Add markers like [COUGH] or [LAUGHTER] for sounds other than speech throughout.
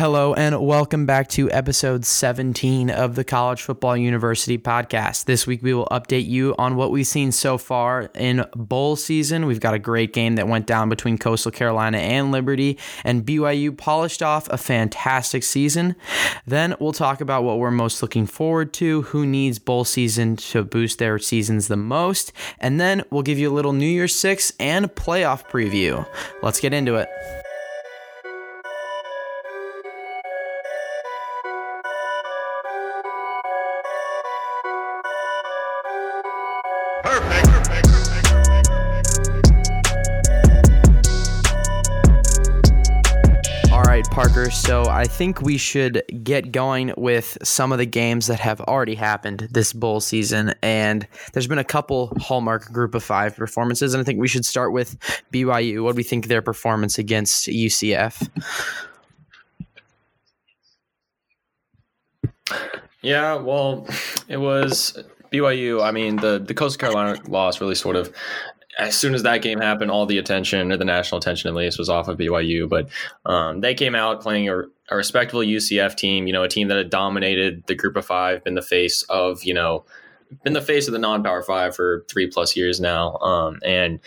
Hello, and welcome back to episode 17 of the College Football University podcast. This week, we will update you on what we've seen so far in bowl season. We've got a great game that went down between Coastal Carolina and Liberty, and BYU polished off a fantastic season. Then, we'll talk about what we're most looking forward to, who needs bowl season to boost their seasons the most, and then we'll give you a little New Year's Six and playoff preview. Let's get into it. Parker. So I think we should get going with some of the games that have already happened this bowl season. And there's been a couple hallmark group of five performances. And I think we should start with BYU. What do we think their performance against UCF? Yeah, well, it was BYU. I mean, the the Coastal Carolina loss really sort of as soon as that game happened, all the attention, or the national attention at least, was off of BYU. But um, they came out playing a, a, respectable UCF team, you know, a team that had dominated the group of five, been the face of, you know, been the face of the non power five for three plus years now. Um, and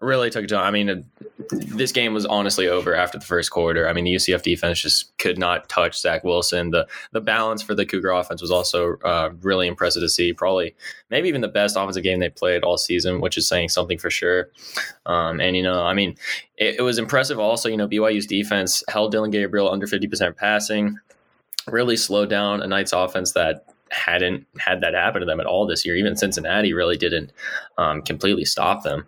really took it to. I mean, this game was honestly over after the first quarter. I mean, the UCF defense just could not touch Zach Wilson. The the balance for the Cougar offense was also uh, really impressive to see. Probably, maybe even the best offensive game they played all season, which is saying something for sure. Um, and you know, I mean, it, it was impressive. Also, you know, BYU's defense held Dillon Gabriel under fifty percent passing. Really slowed down a Knights offense that hadn't had that happen to them at all this year. Even Cincinnati really didn't um, completely stop them.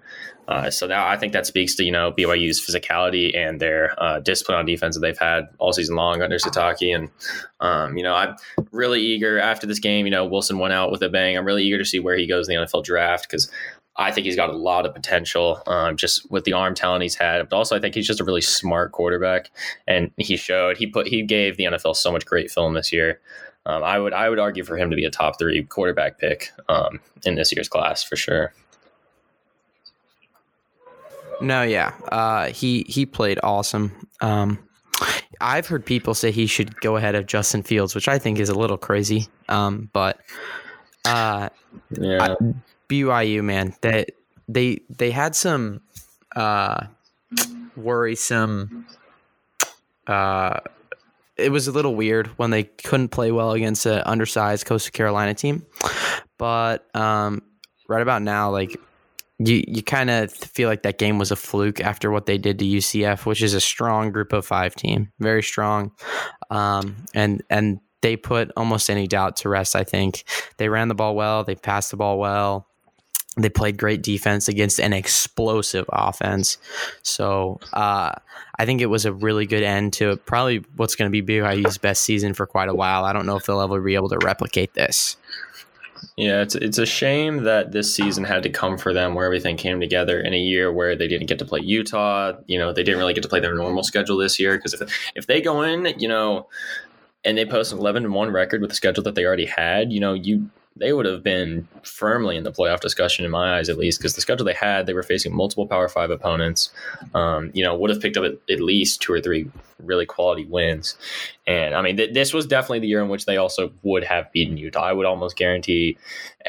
Uh, so now I think that speaks to you know BYU's physicality and their uh, discipline on defense that they've had all season long under Sitake. and um, you know I'm really eager after this game. You know Wilson went out with a bang. I'm really eager to see where he goes in the NFL draft because I think he's got a lot of potential um, just with the arm talent he's had. But also, I think he's just a really smart quarterback, and he showed he put he gave the NFL so much great film this year. Um, I would I would argue for him to be a top three quarterback pick um, in this year's class for sure. No, yeah, uh, he he played awesome. Um, I've heard people say he should go ahead of Justin Fields, which I think is a little crazy. Um, but uh, yeah, I, BYU man, they they they had some uh, worrisome. Uh, it was a little weird when they couldn't play well against an undersized Coastal Carolina team, but um, right about now, like you you kind of feel like that game was a fluke after what they did to UCF, which is a strong group of five team, very strong, um, and and they put almost any doubt to rest. I think they ran the ball well, they passed the ball well, they played great defense against an explosive offense. So uh, I think it was a really good end to probably what's going to be BYU's best season for quite a while. I don't know if they'll ever be able to replicate this. Yeah, it's it's a shame that this season had to come for them where everything came together in a year where they didn't get to play Utah. You know, they didn't really get to play their normal schedule this year because if if they go in, you know, and they post an 11 and 1 record with the schedule that they already had, you know, you they would have been firmly in the playoff discussion in my eyes, at least, because the schedule they had, they were facing multiple Power Five opponents. Um, you know, would have picked up at, at, least two or three really quality wins. And I mean, th- this was definitely the year in which they also would have beaten Utah. I would almost guarantee.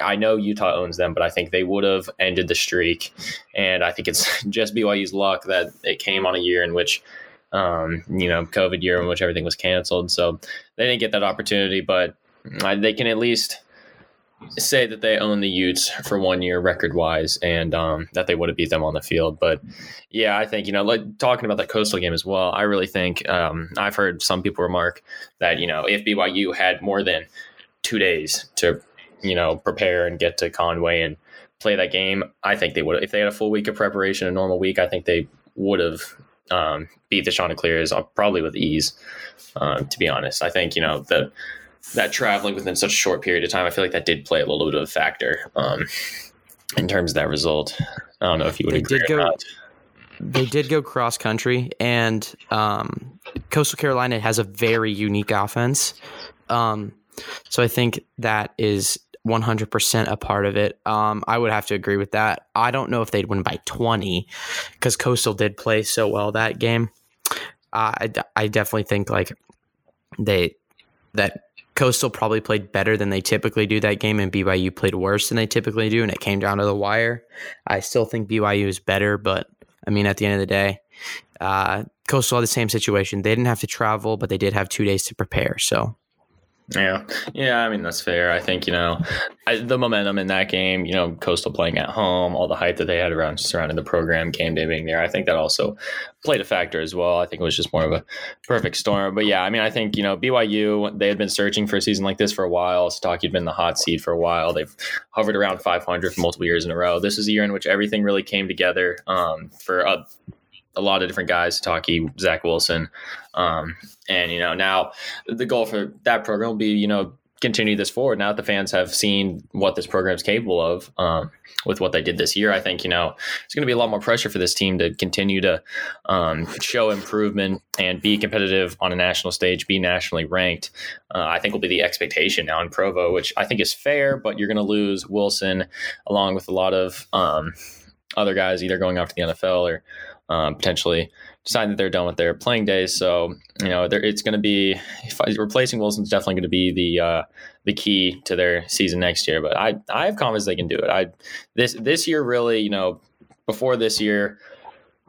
I know Utah owns them, but I think they would have ended the streak. And I think it's [LAUGHS] just BYU's luck that it came on a year in which. Um, you know, COVID year in which everything was canceled. So they didn't get that opportunity, but uh, they can at least say that they own the Utes for one year record wise and um, that they would have beat them on the field. But yeah, I think, you know, like talking about that coastal game as well, I really think um, I've heard some people remark that, you know, if BYU had more than two days to, you know, prepare and get to Conway and play that game, I think they would, if they had a full week of preparation, a normal week, I think they would have um, beat the Chanticleers uh, probably with ease, uh, to be honest. I think, you know, the, that traveling within such a short period of time, I feel like that did play a little bit of a factor um, in terms of that result. I don't know if you would they agree did go, not. They did go cross country, and um, Coastal Carolina has a very unique offense. Um, so I think that is 100% a part of it. Um, I would have to agree with that. I don't know if they'd win by 20 because Coastal did play so well that game. Uh, I, I definitely think like they that Coastal probably played better than they typically do that game, and BYU played worse than they typically do, and it came down to the wire. I still think BYU is better, but I mean, at the end of the day, uh, Coastal had the same situation. They didn't have to travel, but they did have two days to prepare. So yeah, yeah. I mean that's fair. I think you know I, the momentum in that game. You know, Coastal playing at home, all the hype that they had around surrounding the program, game day being there. I think that also played a factor as well. I think it was just more of a perfect storm. But yeah, I mean, I think you know BYU they had been searching for a season like this for a while. Sitake had been the hot seat for a while. They've hovered around 500 for multiple years in a row. This is a year in which everything really came together um, for a a lot of different guys, Taki, Zach Wilson. Um, and, you know, now the goal for that program will be, you know, continue this forward. Now that the fans have seen what this program is capable of um, with what they did this year, I think, you know, it's going to be a lot more pressure for this team to continue to um, show improvement and be competitive on a national stage, be nationally ranked. Uh, I think will be the expectation now in Provo, which I think is fair, but you're going to lose Wilson along with a lot of um, other guys either going off to the NFL or um, potentially decide that they're done with their playing days. So you know, it's going to be replacing Wilson's definitely going to be the uh, the key to their season next year. But I I have confidence they can do it. I this this year really you know before this year.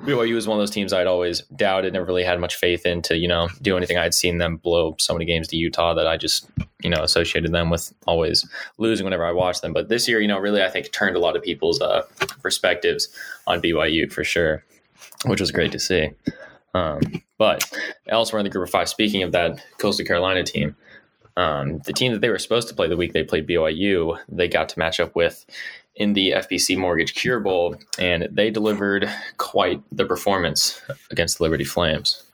BYU was one of those teams I'd always doubted, never really had much faith in to, you know, do anything. I'd seen them blow so many games to Utah that I just, you know, associated them with always losing whenever I watched them. But this year, you know, really, I think turned a lot of people's uh, perspectives on BYU for sure which was great to see. Um, but elsewhere in the group of five, speaking of that Coastal Carolina team, um, the team that they were supposed to play the week they played BYU, they got to match up with in the FBC Mortgage Cure Bowl, and they delivered quite the performance against the Liberty Flames.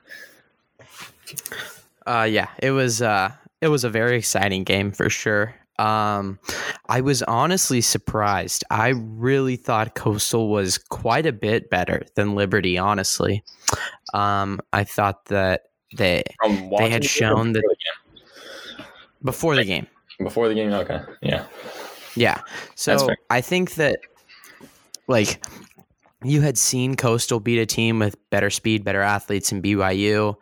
Uh, yeah, it was uh, it was a very exciting game for sure. Um, I was honestly surprised. I really thought Coastal was quite a bit better than Liberty. Honestly, um, I thought that they they had shown that before the game. Before the game, okay, yeah, yeah. So I think that like you had seen Coastal beat a team with better speed, better athletes in BYU.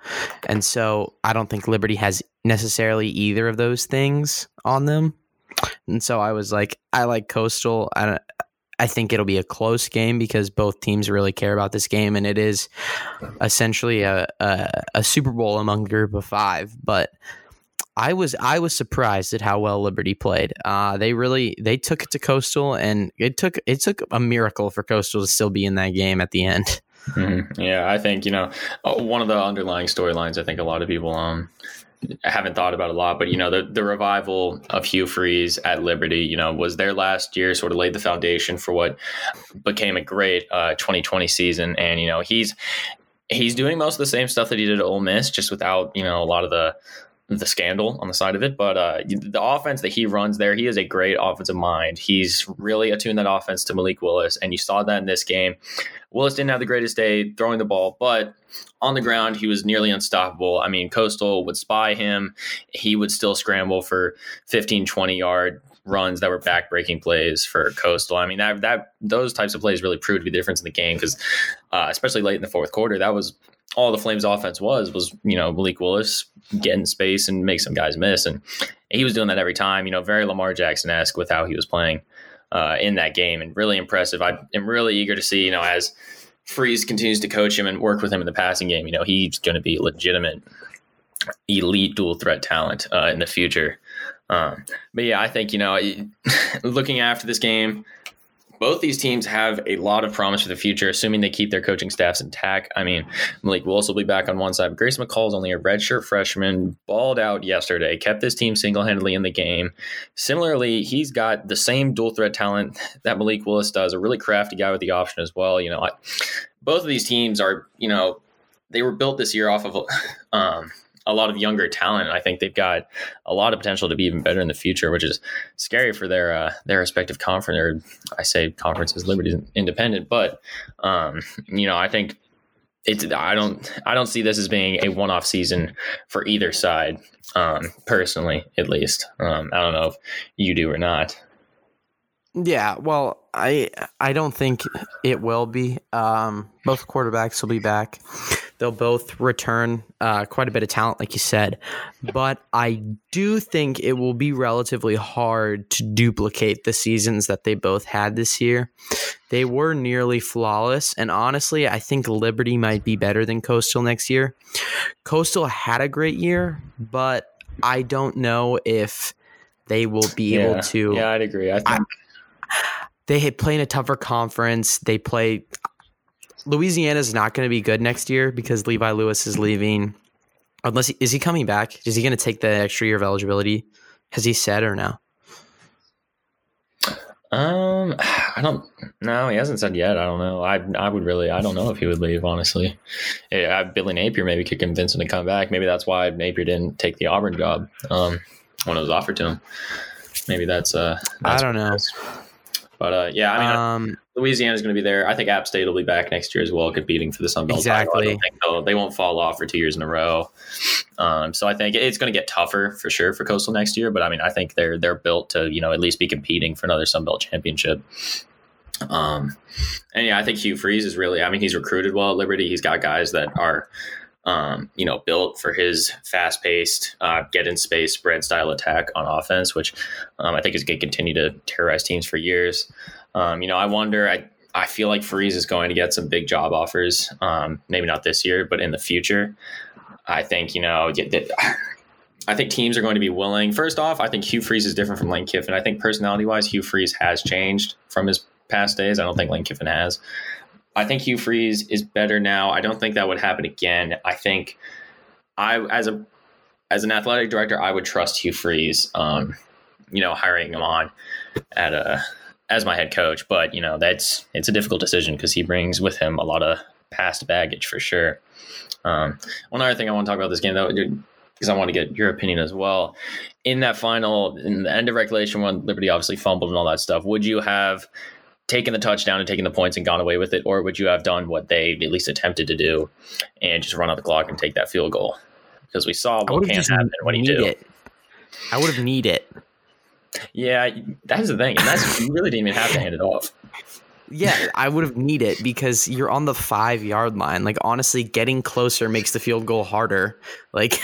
And so I don't think Liberty has necessarily either of those things on them. And so I was like, I like Coastal. I I think it'll be a close game because both teams really care about this game, and it is essentially a a, a Super Bowl among the group of five. But I was I was surprised at how well Liberty played. Uh, they really they took it to Coastal, and it took it took a miracle for Coastal to still be in that game at the end. [LAUGHS] Mm-hmm. Yeah, I think you know uh, one of the underlying storylines. I think a lot of people um I haven't thought about a lot, but you know, the, the revival of Hugh Freeze at Liberty, you know, was there last year, sort of laid the foundation for what became a great uh, 2020 season. And, you know, he's he's doing most of the same stuff that he did at Ole Miss, just without, you know, a lot of the the scandal on the side of it. But uh, the offense that he runs there, he is a great offensive mind. He's really attuned that offense to Malik Willis, and you saw that in this game. Willis didn't have the greatest day throwing the ball, but on the ground, he was nearly unstoppable. I mean, Coastal would spy him. He would still scramble for 15, 20 yard runs that were backbreaking plays for Coastal. I mean, that that those types of plays really proved to be the difference in the game because, uh, especially late in the fourth quarter, that was all the Flames offense was was you know Malik Willis get in space and make some guys miss, and he was doing that every time. You know, very Lamar Jackson esque with how he was playing uh, in that game, and really impressive. I am really eager to see you know as Freeze continues to coach him and work with him in the passing game. You know, he's going to be legitimate elite dual threat talent uh, in the future. Um, but yeah, I think you know, [LAUGHS] looking after this game, both these teams have a lot of promise for the future, assuming they keep their coaching staffs intact. I mean, Malik Willis will be back on one side. Grayson McCall is only a redshirt freshman, balled out yesterday, kept this team single handedly in the game. Similarly, he's got the same dual threat talent that Malik Willis does, a really crafty guy with the option as well. You know, I, both of these teams are, you know, they were built this year off of [LAUGHS] um, a lot of younger talent. I think they've got a lot of potential to be even better in the future, which is scary for their uh, their respective conference. Or I say conferences, Liberty Independent, but um, you know, I think it's I don't I don't see this as being a one off season for either side. Um, personally, at least, um, I don't know if you do or not. Yeah, well, I I don't think it will be. Um, both quarterbacks will be back. They'll both return uh, quite a bit of talent, like you said. But I do think it will be relatively hard to duplicate the seasons that they both had this year. They were nearly flawless. And honestly, I think Liberty might be better than Coastal next year. Coastal had a great year, but I don't know if they will be yeah. able to. Yeah, I'd agree. I think. I, they play in a tougher conference. They play Louisiana is not going to be good next year because Levi Lewis is leaving. Unless he, is he coming back? Is he going to take the extra year of eligibility? Has he said or no? Um, [SIGHS] I don't. No, he hasn't said yet. I don't know. I I would really. I don't know if he would leave. Honestly, yeah, Billy Napier maybe could convince him to come back. Maybe that's why Napier didn't take the Auburn job um, when it was offered to him. Maybe that's uh. That's I don't know. But uh, yeah, I mean, um, Louisiana is going to be there. I think App State will be back next year as well, competing for the Sun Belt. Exactly. They won't fall off for two years in a row. Um, so I think it's going to get tougher for sure for Coastal next year. But I mean, I think they're they're built to you know at least be competing for another Sun Belt championship. Um, and yeah, I think Hugh Freeze is really. I mean, he's recruited well at Liberty. He's got guys that are. Um, you know, built for his fast-paced, uh, get in space, spread style attack on offense, which um, I think is going to continue to terrorize teams for years. Um, you know, I wonder. I I feel like Freeze is going to get some big job offers. Um, maybe not this year, but in the future. I think you know. I think teams are going to be willing. First off, I think Hugh Freeze is different from Lane Kiffin. I think personality-wise, Hugh Freeze has changed from his past days. I don't think Lane Kiffin has. I think Hugh Freeze is better now. I don't think that would happen again. I think I as a as an athletic director, I would trust Hugh Freeze. Um, you know, hiring him on at a as my head coach, but you know that's it's a difficult decision because he brings with him a lot of past baggage for sure. Um, one other thing I want to talk about this game though, because I want to get your opinion as well. In that final, in the end of regulation, when Liberty obviously fumbled and all that stuff, would you have taken the touchdown and taken the points and gone away with it, or would you have done what they at least attempted to do and just run out the clock and take that field goal? Because we saw what can happen when you do. It. I would have need it. Yeah, that's the thing, and that's you really didn't even have to hand it off. Yeah, I would have need it because you're on the five yard line. Like honestly, getting closer makes the field goal harder. Like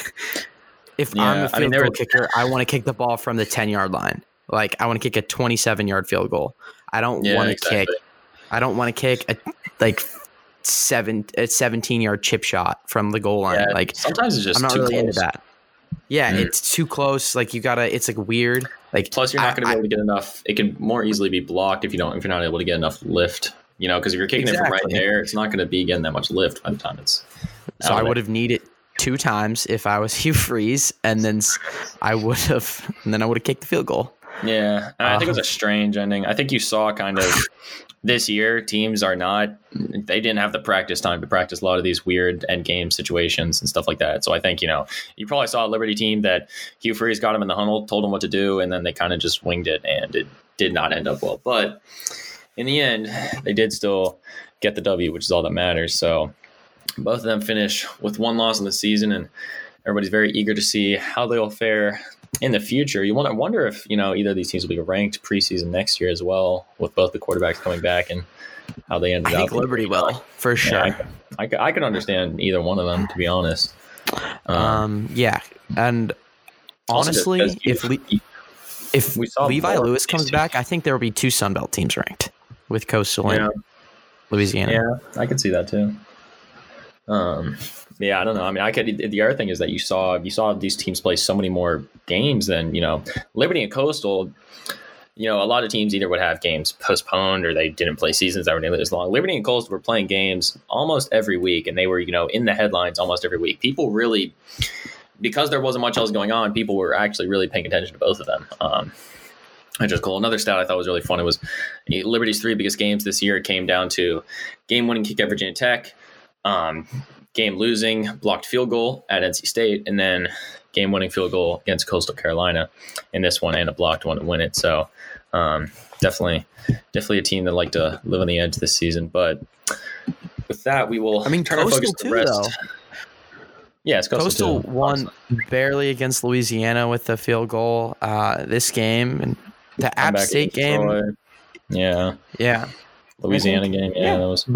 if yeah, I'm a field I mean, goal kicker, I want to kick the ball from the ten yard line. Like I want to kick a 27 yard field goal. I don't yeah, want to exactly. kick. I don't want to kick a like seven a 17 yard chip shot from the goal line. Yeah, like sometimes it's just I'm not really close. into that. Yeah, mm. it's too close. Like you gotta. It's like weird. Like plus, you're not going to be able to get enough. It can more easily be blocked if you don't. If you're not able to get enough lift. You know, because if you're kicking exactly. it from right there, it's not going to be getting that much lift by the time it's. So I would have needed two times if I was [LAUGHS] Hugh Freeze, and then I would have, and then I would have kicked the field goal. Yeah, I think it was a uh, strange ending. I think you saw kind of this year teams are not they didn't have the practice time to practice a lot of these weird end game situations and stuff like that. So I think you know you probably saw a Liberty team that Hugh Freeze got him in the huddle, told him what to do, and then they kind of just winged it, and it did not end up well. But in the end, they did still get the W, which is all that matters. So both of them finish with one loss in the season, and everybody's very eager to see how they'll fare in the future, you want to wonder if you know either of these teams will be ranked preseason next year as well, with both the quarterbacks coming back and how they ended I up. think Liberty will for sure. Yeah, I, I, I, can understand either one of them to be honest. Um, um yeah, and honestly, if Le- if Levi Lewis comes back, I think there will be two Sun Belt teams ranked with Coastal yeah. and Louisiana. Yeah, I can see that too. Um, yeah, I don't know. I mean, I could. The other thing is that you saw you saw these teams play so many more games than you know Liberty and Coastal. You know, a lot of teams either would have games postponed or they didn't play seasons that were nearly as long. Liberty and Coastal were playing games almost every week, and they were you know in the headlines almost every week. People really, because there wasn't much else going on, people were actually really paying attention to both of them. Um, which is cool. Another stat I thought was really fun. It was Liberty's three biggest games this year came down to game winning kick at Virginia Tech, um, game losing blocked field goal at NC State, and then game winning field goal against Coastal Carolina in this one, and a blocked one to win it. So um, definitely, definitely a team that like to live on the edge this season. But with that, we will. I mean, turn Coastal our focus to the rest. Though. Yeah, it's Coastal, Coastal won barely against Louisiana with the field goal uh, this game, and the App State game. Yeah, yeah. Louisiana game. Yeah, Yeah. that was.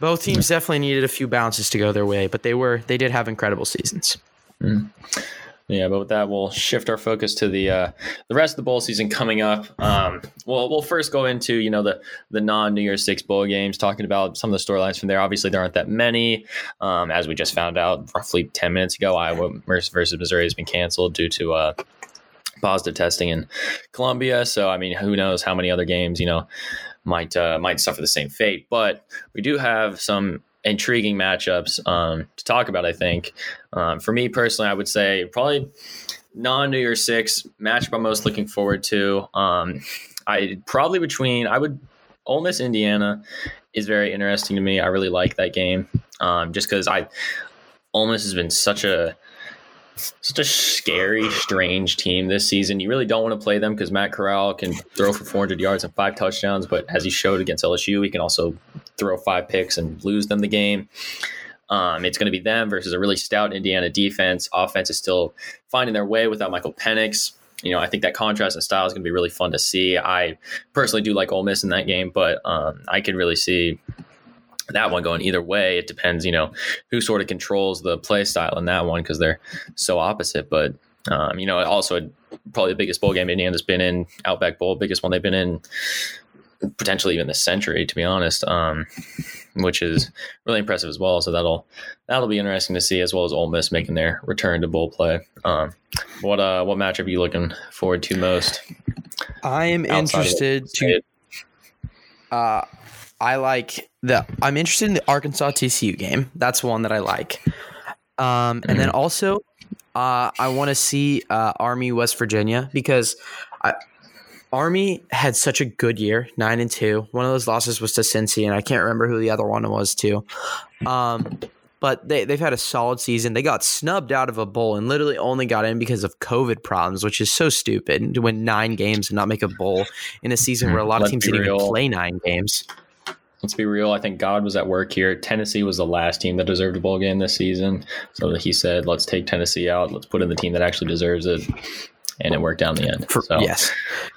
Both teams definitely needed a few bounces to go their way, but they were they did have incredible seasons. Yeah, but with that, we'll shift our focus to the uh, the rest of the bowl season coming up. Um, well, we'll first go into you know the the non New Year's Six bowl games, talking about some of the storylines from there. Obviously, there aren't that many, um, as we just found out roughly ten minutes ago. Iowa versus Missouri has been canceled due to uh, positive testing in Columbia. So, I mean, who knows how many other games you know might uh, might suffer the same fate. But we do have some intriguing matchups um, to talk about. I think um, for me personally, I would say probably non New Year Six matchup I'm most looking forward to. Um, I probably between I would Ole Miss Indiana is very interesting to me. I really like that game um, just because I Ole Miss has been such a such a scary, strange team this season. You really don't want to play them because Matt Corral can throw for 400 yards and five touchdowns, but as he showed against LSU, he can also throw five picks and lose them the game. Um, it's going to be them versus a really stout Indiana defense. Offense is still finding their way without Michael Penix. You know, I think that contrast in style is going to be really fun to see. I personally do like Ole Miss in that game, but um, I can really see that one going either way. It depends, you know, who sort of controls the play style in that one because they're so opposite. But um, you know, also probably the biggest bowl game Indiana's been in, Outback Bowl, biggest one they've been in, potentially even the century, to be honest. Um, which is really impressive as well. So that'll that'll be interesting to see, as well as Ole Miss making their return to bowl play. Um, what uh, what matchup are you looking forward to most? I am interested to. Uh, I like the. I'm interested in the Arkansas TCU game. That's one that I like. Um, and then also, uh, I want to see uh, Army West Virginia because I, Army had such a good year, nine and two. One of those losses was to Cincy, and I can't remember who the other one was too. Um, but they they've had a solid season. They got snubbed out of a bowl and literally only got in because of COVID problems, which is so stupid to win nine games and not make a bowl in a season where a lot of Let's teams didn't even play nine games. Let's be real. I think God was at work here. Tennessee was the last team that deserved a bowl game this season. So he said, let's take Tennessee out. Let's put in the team that actually deserves it. And it worked out in the end. For, so, Yes,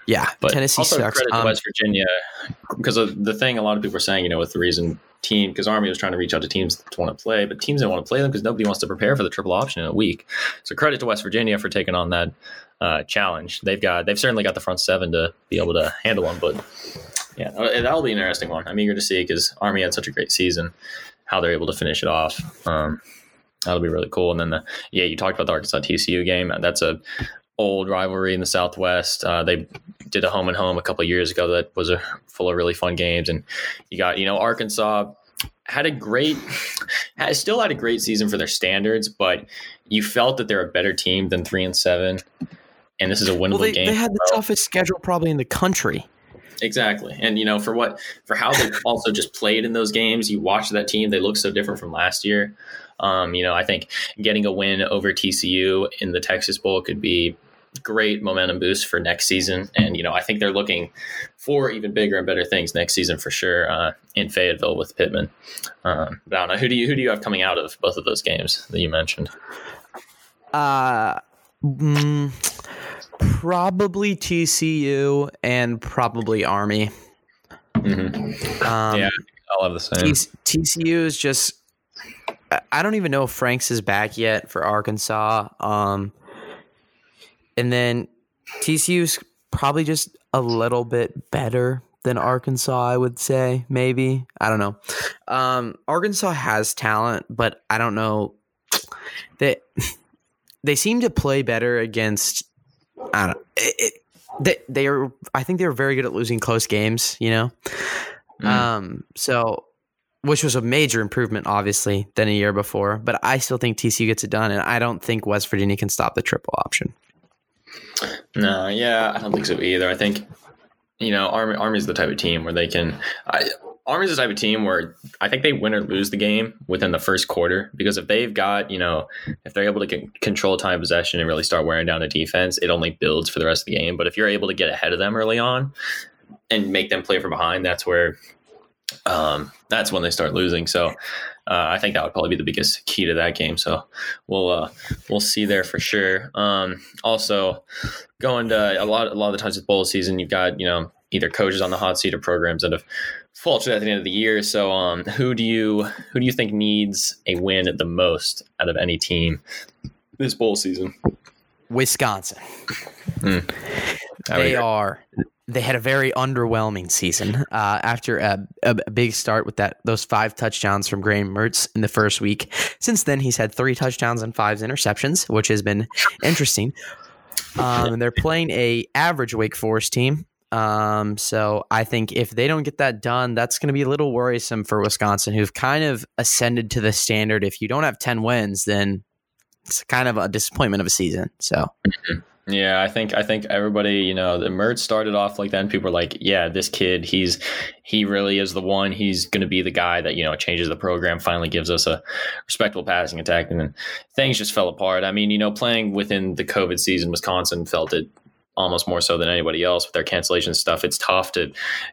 yeah. But Tennessee also sucks. credit to Um, West Virginia because of the thing a lot of people are saying, you know, with the reason team, because Army was trying to reach out to teams to want to play, but teams didn't want to play them because nobody wants to prepare for the triple option in a week. So credit to West Virginia for taking on that uh, challenge. They've got, they've certainly got the front seven to be able to handle them, but yeah, uh, that'll be an interesting one. I'm eager to see because Army had such a great season, how they're able to finish it off. Um, that'll be really cool. And then the yeah, you talked about the Arkansas TCU game. That's a old rivalry in the Southwest. Uh, they did a home and home a couple of years ago that was a, full of really fun games. And you got you know Arkansas had a great, had, still had a great season for their standards, but you felt that they're a better team than three and seven. And this is a winnable well, they, game. they had the toughest schedule probably in the country. Exactly. And you know, for what for how they [LAUGHS] also just played in those games, you watch that team, they look so different from last year. Um, you know, I think getting a win over TCU in the Texas Bowl could be great momentum boost for next season. And, you know, I think they're looking for even bigger and better things next season for sure, uh, in Fayetteville with Pittman. Um, but I don't know. Who do you who do you have coming out of both of those games that you mentioned? Uh, mm, probably TCU and probably Army. Mm-hmm. Um, yeah, I'll have the same. T- TCU is just. I- I don't even know if Franks is back yet for Arkansas. Um, and then TCU's probably just a little bit better than Arkansas, I would say, maybe. I don't know. Um, Arkansas has talent, but I don't know. They [LAUGHS] they seem to play better against. I don't. It, it, they they are. I think they were very good at losing close games. You know. Mm. Um. So, which was a major improvement, obviously, than a year before. But I still think TCU gets it done, and I don't think West Virginia can stop the triple option. No, yeah, I don't think so either. I think you know, Army Army's the type of team where they can. I, Army's the type of team where I think they win or lose the game within the first quarter because if they've got you know if they're able to con- control time possession and really start wearing down a defense, it only builds for the rest of the game. But if you're able to get ahead of them early on and make them play from behind, that's where um, that's when they start losing. So. Uh, I think that would probably be the biggest key to that game. So we'll uh, we'll see there for sure. Um, also, going to a lot a lot of the times with bowl season, you've got you know either coaches on the hot seat or programs that have falter at the end of the year. So, um, who do you who do you think needs a win the most out of any team this bowl season? Wisconsin. Mm. They are. They had a very underwhelming season uh, after a, a, big start with that those five touchdowns from Graham Mertz in the first week. Since then, he's had three touchdowns and five interceptions, which has been interesting. Um, and they're playing a average Wake Forest team. Um, so I think if they don't get that done, that's going to be a little worrisome for Wisconsin, who've kind of ascended to the standard. If you don't have ten wins, then it's kind of a disappointment of a season. So. Mm-hmm. Yeah, I think I think everybody, you know, the Mertz started off like that, and people were like, "Yeah, this kid, he's he really is the one. He's going to be the guy that you know changes the program. Finally, gives us a respectable passing attack." And then things just fell apart. I mean, you know, playing within the COVID season, Wisconsin felt it almost more so than anybody else with their cancellation stuff. It's tough to,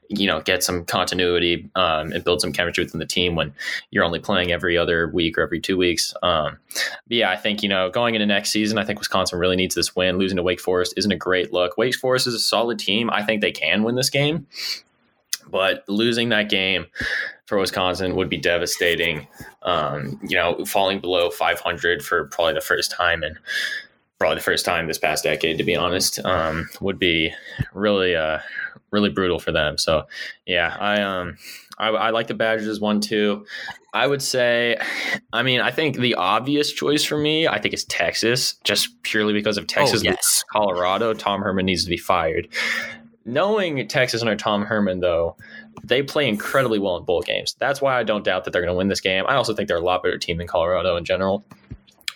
you know, get some continuity um, and build some chemistry within the team when you're only playing every other week or every two weeks. Um, yeah, I think you know going into next season, I think Wisconsin really needs this win. Losing to Wake Forest isn't a great look. Wake Forest is a solid team. I think they can win this game, but losing that game for Wisconsin would be devastating. Um, you know, falling below 500 for probably the first time and probably the first time this past decade, to be honest, um, would be really, uh, really brutal for them. So, yeah, I, um, I, I like the Badgers one too. I would say, I mean, I think the obvious choice for me, I think, is Texas, just purely because of Texas, oh, yes. Colorado. Tom Herman needs to be fired. Knowing Texas under Tom Herman, though, they play incredibly well in bowl games. That's why I don't doubt that they're going to win this game. I also think they're a lot better team than Colorado in general.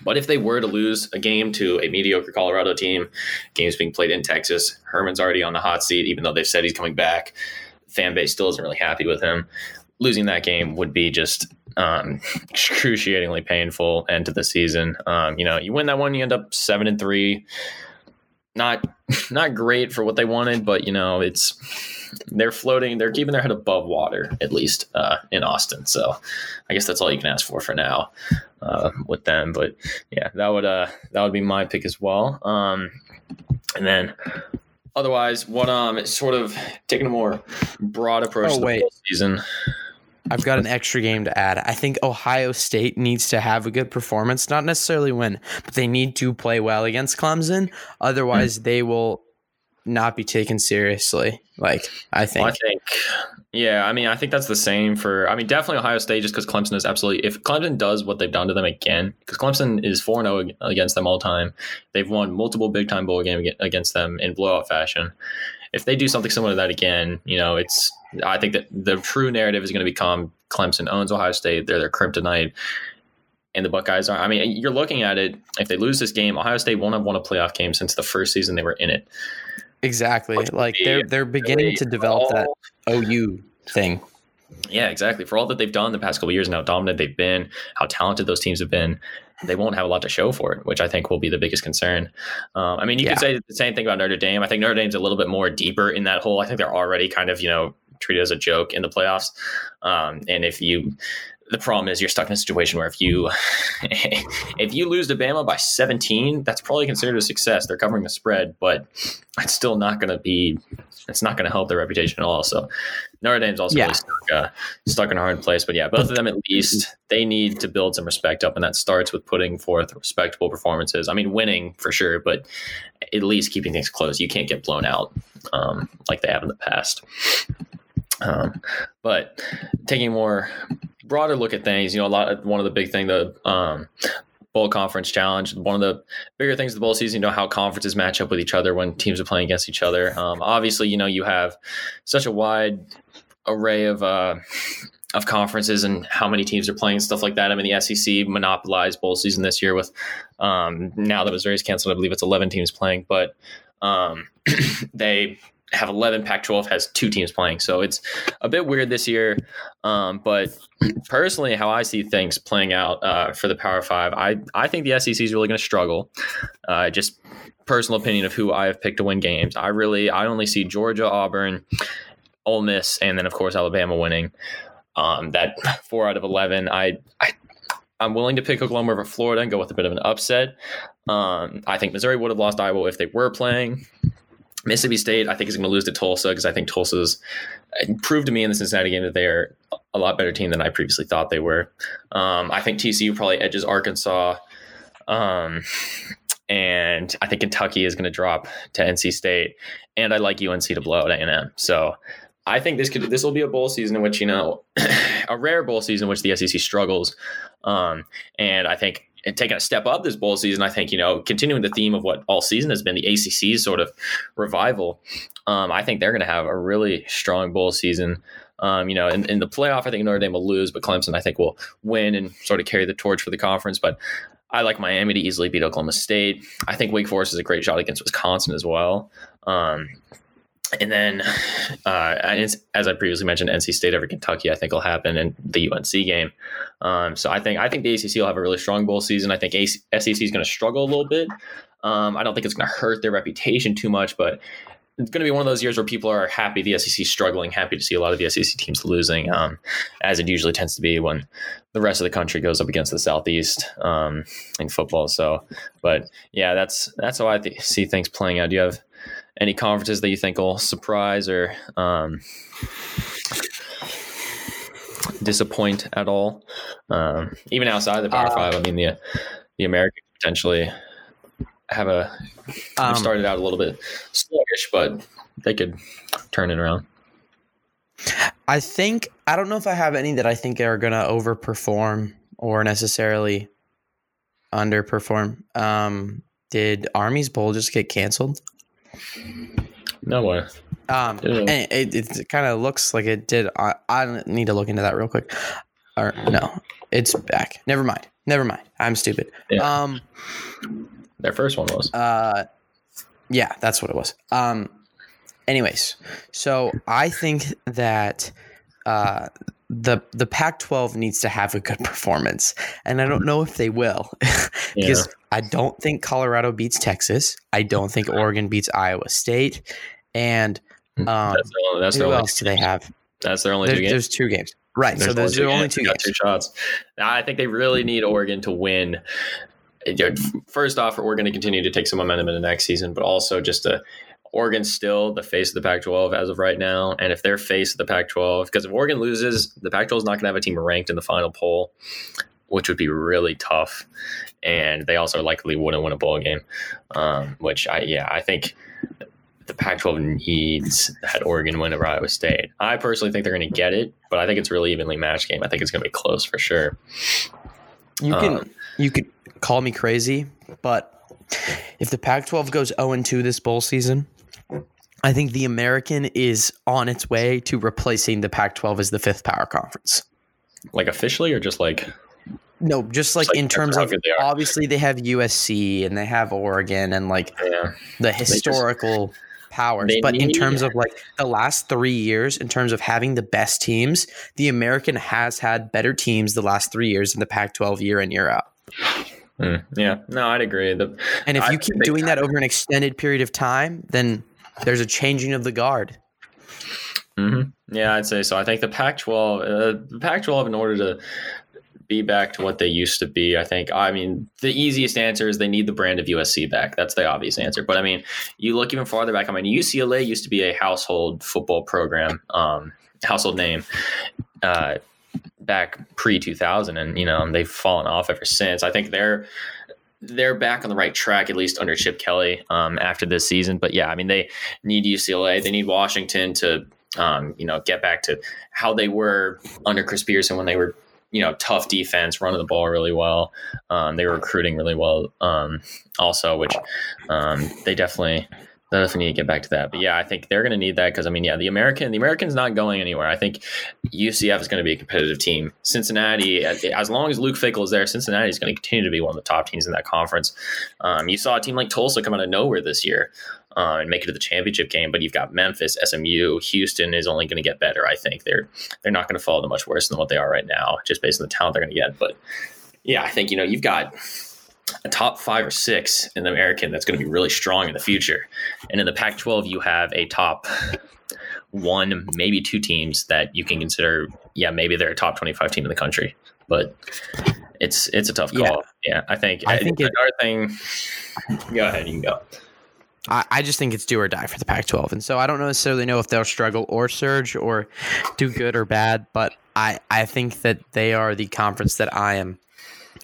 But if they were to lose a game to a mediocre Colorado team, games being played in Texas, Herman's already on the hot seat, even though they've said he's coming back. Fan base still isn't really happy with him. Losing that game would be just um, [LAUGHS] excruciatingly painful end to the season. Um, you know, you win that one, you end up seven and three. Not not great for what they wanted, but you know, it's they're floating. They're keeping their head above water, at least uh, in Austin. So, I guess that's all you can ask for for now uh, with them. But yeah, that would uh, that would be my pick as well. Um, and then otherwise, what um, it's sort of taking a more broad approach oh, to the wait. season. I've got an extra game to add. I think Ohio State needs to have a good performance, not necessarily win, but they need to play well against Clemson. Otherwise, mm. they will not be taken seriously. Like I think. Well, I think. Yeah, I mean, I think that's the same for. I mean, definitely Ohio State, just because Clemson is absolutely. If Clemson does what they've done to them again, because Clemson is four zero oh against them all time, they've won multiple Big Time bowl game against them in blowout fashion. If they do something similar to that again, you know, it's. I think that the true narrative is going to become Clemson owns Ohio State. They're their kryptonite and the Buckeyes are. I mean, you're looking at it. If they lose this game, Ohio State won't have won a playoff game since the first season they were in it. Exactly. Like they're they're beginning to develop that OU thing. Yeah, exactly. For all that they've done the past couple years and how dominant they've been, how talented those teams have been, they won't have a lot to show for it, which I think will be the biggest concern. Um, I mean, you yeah. could say the same thing about Notre Dame. I think Notre Dame's a little bit more deeper in that hole. I think they're already kind of you know treated as a joke in the playoffs. Um, and if you the problem is you're stuck in a situation where if you [LAUGHS] if you lose to Bama by 17, that's probably considered a success. They're covering the spread, but it's still not going to be. It's not going to help their reputation at all. So Notre Dame's also yeah. really stuck, uh, stuck in a hard place. But yeah, both of them at least they need to build some respect up, and that starts with putting forth respectable performances. I mean, winning for sure, but at least keeping things close. You can't get blown out um, like they have in the past. Um, but taking more broader look at things, you know, a lot of, one of the big thing the um, bowl conference challenge. One of the bigger things of the bowl season, you know, how conferences match up with each other when teams are playing against each other. Um, obviously, you know, you have such a wide array of uh, of conferences and how many teams are playing stuff like that. I mean, the SEC monopolized bowl season this year with um, now that Missouri's canceled. I believe it's eleven teams playing, but um, [CLEARS THROAT] they have 11 Pac 12 has two teams playing. So it's a bit weird this year. Um, but personally, how I see things playing out uh, for the Power Five, I, I think the SEC is really going to struggle. Uh, just personal opinion of who I have picked to win games. I really, I only see Georgia, Auburn, Ole Miss, and then, of course, Alabama winning. Um, that four out of 11, I, I I'm willing to pick Oklahoma over Florida and go with a bit of an upset. Um, I think Missouri would have lost Iowa if they were playing. Mississippi State, I think, is going to lose to Tulsa because I think Tulsa's proved to me in the Cincinnati game that they are a lot better team than I previously thought they were. Um, I think TCU probably edges Arkansas. Um, and I think Kentucky is going to drop to NC State, and I like UNC to blow out A&M. So I think this could this will be a bowl season in which you know [COUGHS] a rare bowl season in which the SEC struggles, um, and I think and taking a step up this bowl season, I think you know continuing the theme of what all season has been the ACC's sort of revival. Um, I think they're going to have a really strong bowl season. Um, you know, in, in the playoff, I think Notre Dame will lose, but Clemson, I think, will win and sort of carry the torch for the conference. But I like Miami to easily beat Oklahoma State. I think Wake Forest is a great shot against Wisconsin as well. Um, and then, uh, as I previously mentioned, NC State over Kentucky, I think will happen in the UNC game. Um, so I think I think the ACC will have a really strong bowl season. I think SEC is going to struggle a little bit. Um, I don't think it's going to hurt their reputation too much, but it's going to be one of those years where people are happy the SEC struggling, happy to see a lot of the SEC teams losing, um, as it usually tends to be when the rest of the country goes up against the Southeast um, in football. So, but yeah, that's that's how I th- see things playing out. Do you have any conferences that you think will surprise or um, disappoint at all? Um, even outside the Power uh, Five, I mean the the American potentially have a um, started out a little bit sluggish, but they could turn it around. I think I don't know if I have any that I think are going to overperform or necessarily underperform. Um, did Army's Bowl just get canceled? No way. Um, and it, it kind of looks like it did. I, I need to look into that real quick. Or no, it's back. Never mind. Never mind. I'm stupid. Yeah. Um, their first one was. Uh, yeah, that's what it was. Um, anyways, so I think that uh, the the Pac-12 needs to have a good performance, and I don't know if they will, [LAUGHS] because yeah. I don't think Colorado beats Texas. I don't think Oregon beats Iowa State, and um, that's the only, that's who else do they have? That's their only there's, two games. There's two games, right? There's so those are only two, games. two shots. Now, I think they really need Oregon to win. First off, we're going to continue to take some momentum in the next season, but also just to Oregon's still the face of the Pac 12 as of right now. And if they're face of the Pac 12, because if Oregon loses, the Pac 12 is not going to have a team ranked in the final poll, which would be really tough. And they also likely wouldn't win a bowl game, um, which I, yeah, I think the Pac 12 needs that Oregon win over Iowa State. I personally think they're going to get it, but I think it's really evenly matched game. I think it's going to be close for sure. You can, um, you could call me crazy, but if the Pac 12 goes 0 2 this bowl season, I think the American is on its way to replacing the Pac 12 as the fifth power conference. Like officially, or just like. No, just like, like in terms of they obviously they have USC and they have Oregon and like yeah. the historical just, powers. But need, in terms of like the last three years, in terms of having the best teams, the American has had better teams the last three years in the Pac 12 year in, year out. Mm, yeah, no, I'd agree. The, and if you keep doing that over an extended period of time, then there's a changing of the guard. Mm-hmm. Yeah, I'd say so. I think the Pac-12, uh, the Pac-12, in order to be back to what they used to be, I think. I mean, the easiest answer is they need the brand of USC back. That's the obvious answer. But I mean, you look even farther back. I mean, UCLA used to be a household football program, um, household name. Uh, back pre 2000 and you know they've fallen off ever since i think they're they're back on the right track at least under chip kelly um, after this season. But yeah i mean they need ucla they need washington to um, you know get back to how they were under chris petersen when they were you know tough defense running the ball really well. Um, they were recruiting really well um, also which um, they definitely they definitely need to get back to that. But yeah, I think they're going to need that because I mean, yeah, the American, the American's not going anywhere. I think UCF is going to be a competitive team. Cincinnati, as long as Luke Fickell is there, Cincinnati is going to continue to be one of the top teams in that conference. Um, you saw a team like Tulsa come out of nowhere this year. Uh, and make it to the championship game, but you've got Memphis, SMU, Houston is only going to get better. I think they're they're not going to fall to much worse than what they are right now, just based on the talent they're going to get. But yeah, I think you know you've got a top five or six in the American that's going to be really strong in the future. And in the Pac 12, you have a top one, maybe two teams that you can consider, yeah, maybe they're a top 25 team in the country. But it's it's a tough call. Yeah, yeah I think. I think it, thing. Go ahead, you can go. I, I just think it's do or die for the Pac-12, and so I don't necessarily know if they'll struggle or surge or do good or bad, but I I think that they are the conference that I am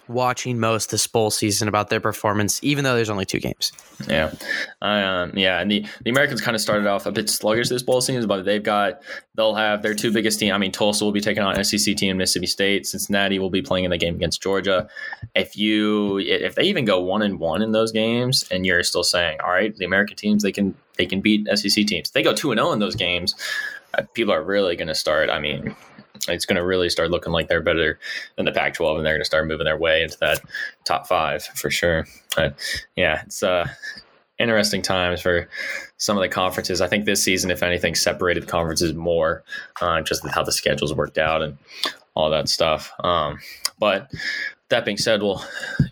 watching most this bowl season about their performance, even though there's only two games. Yeah, um, yeah, and the, the Americans kind of started off a bit sluggish this bowl season, but they've got they'll have their two biggest team. I mean, Tulsa will be taking on SEC team Mississippi State. Cincinnati will be playing in the game against Georgia. If you if they even go one and one in those games, and you're still saying, all right, the American teams they can they can beat SEC teams. If they go two and zero in those games. Uh, people are really going to start. I mean, it's going to really start looking like they're better than the Pac-12, and they're going to start moving their way into that top five for sure. But yeah, it's uh, interesting times for some of the conferences. I think this season, if anything, separated conferences more, uh, just how the schedules worked out and all that stuff. Um, but that being said, we'll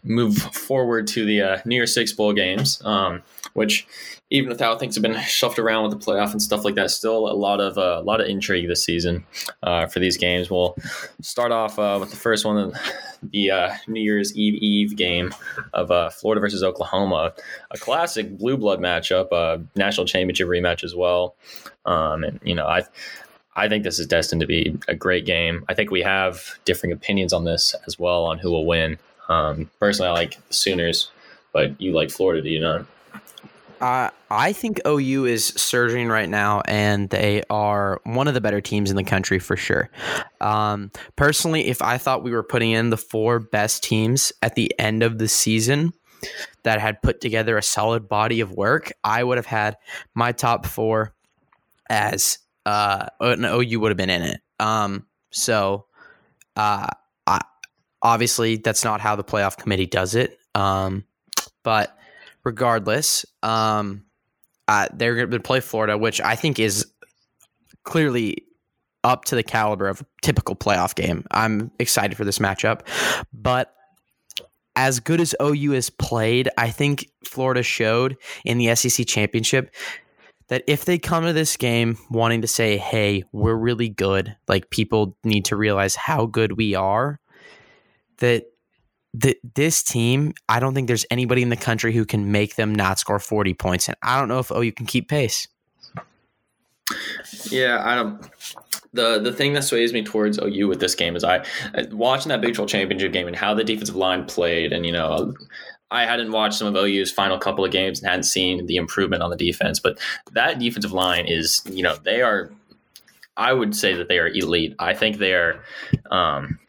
move forward to the uh, New Year's Six bowl games, um, which even with how things have been shuffled around with the playoff and stuff like that, still a lot of uh, a lot of intrigue this season uh, for these games. We'll start off uh, with the first one, the uh, New Year's Eve Eve game of uh, Florida versus Oklahoma, a classic blue blood matchup, a national championship rematch as well. Um, and you know, I I think this is destined to be a great game. I think we have differing opinions on this as well on who will win. Um, personally, I like the Sooners, but you like Florida, do you not? Uh, I think OU is surging right now, and they are one of the better teams in the country for sure. Um, personally, if I thought we were putting in the four best teams at the end of the season that had put together a solid body of work, I would have had my top four as uh, an OU would have been in it. Um, so, uh, I, obviously, that's not how the playoff committee does it. Um, but regardless, um, uh, they're going to play Florida, which I think is clearly up to the caliber of a typical playoff game. I'm excited for this matchup, but as good as OU has played, I think Florida showed in the SEC championship that if they come to this game wanting to say, "Hey, we're really good," like people need to realize how good we are, that the, this team, I don't think there's anybody in the country who can make them not score 40 points. And I don't know if oh, OU can keep pace. Yeah, I don't. The the thing that sways me towards OU with this game is I watching that Big 12 championship game and how the defensive line played, and you know, I hadn't watched some of OU's final couple of games and hadn't seen the improvement on the defense, but that defensive line is, you know, they are. I would say that they are elite. I think they are. Um,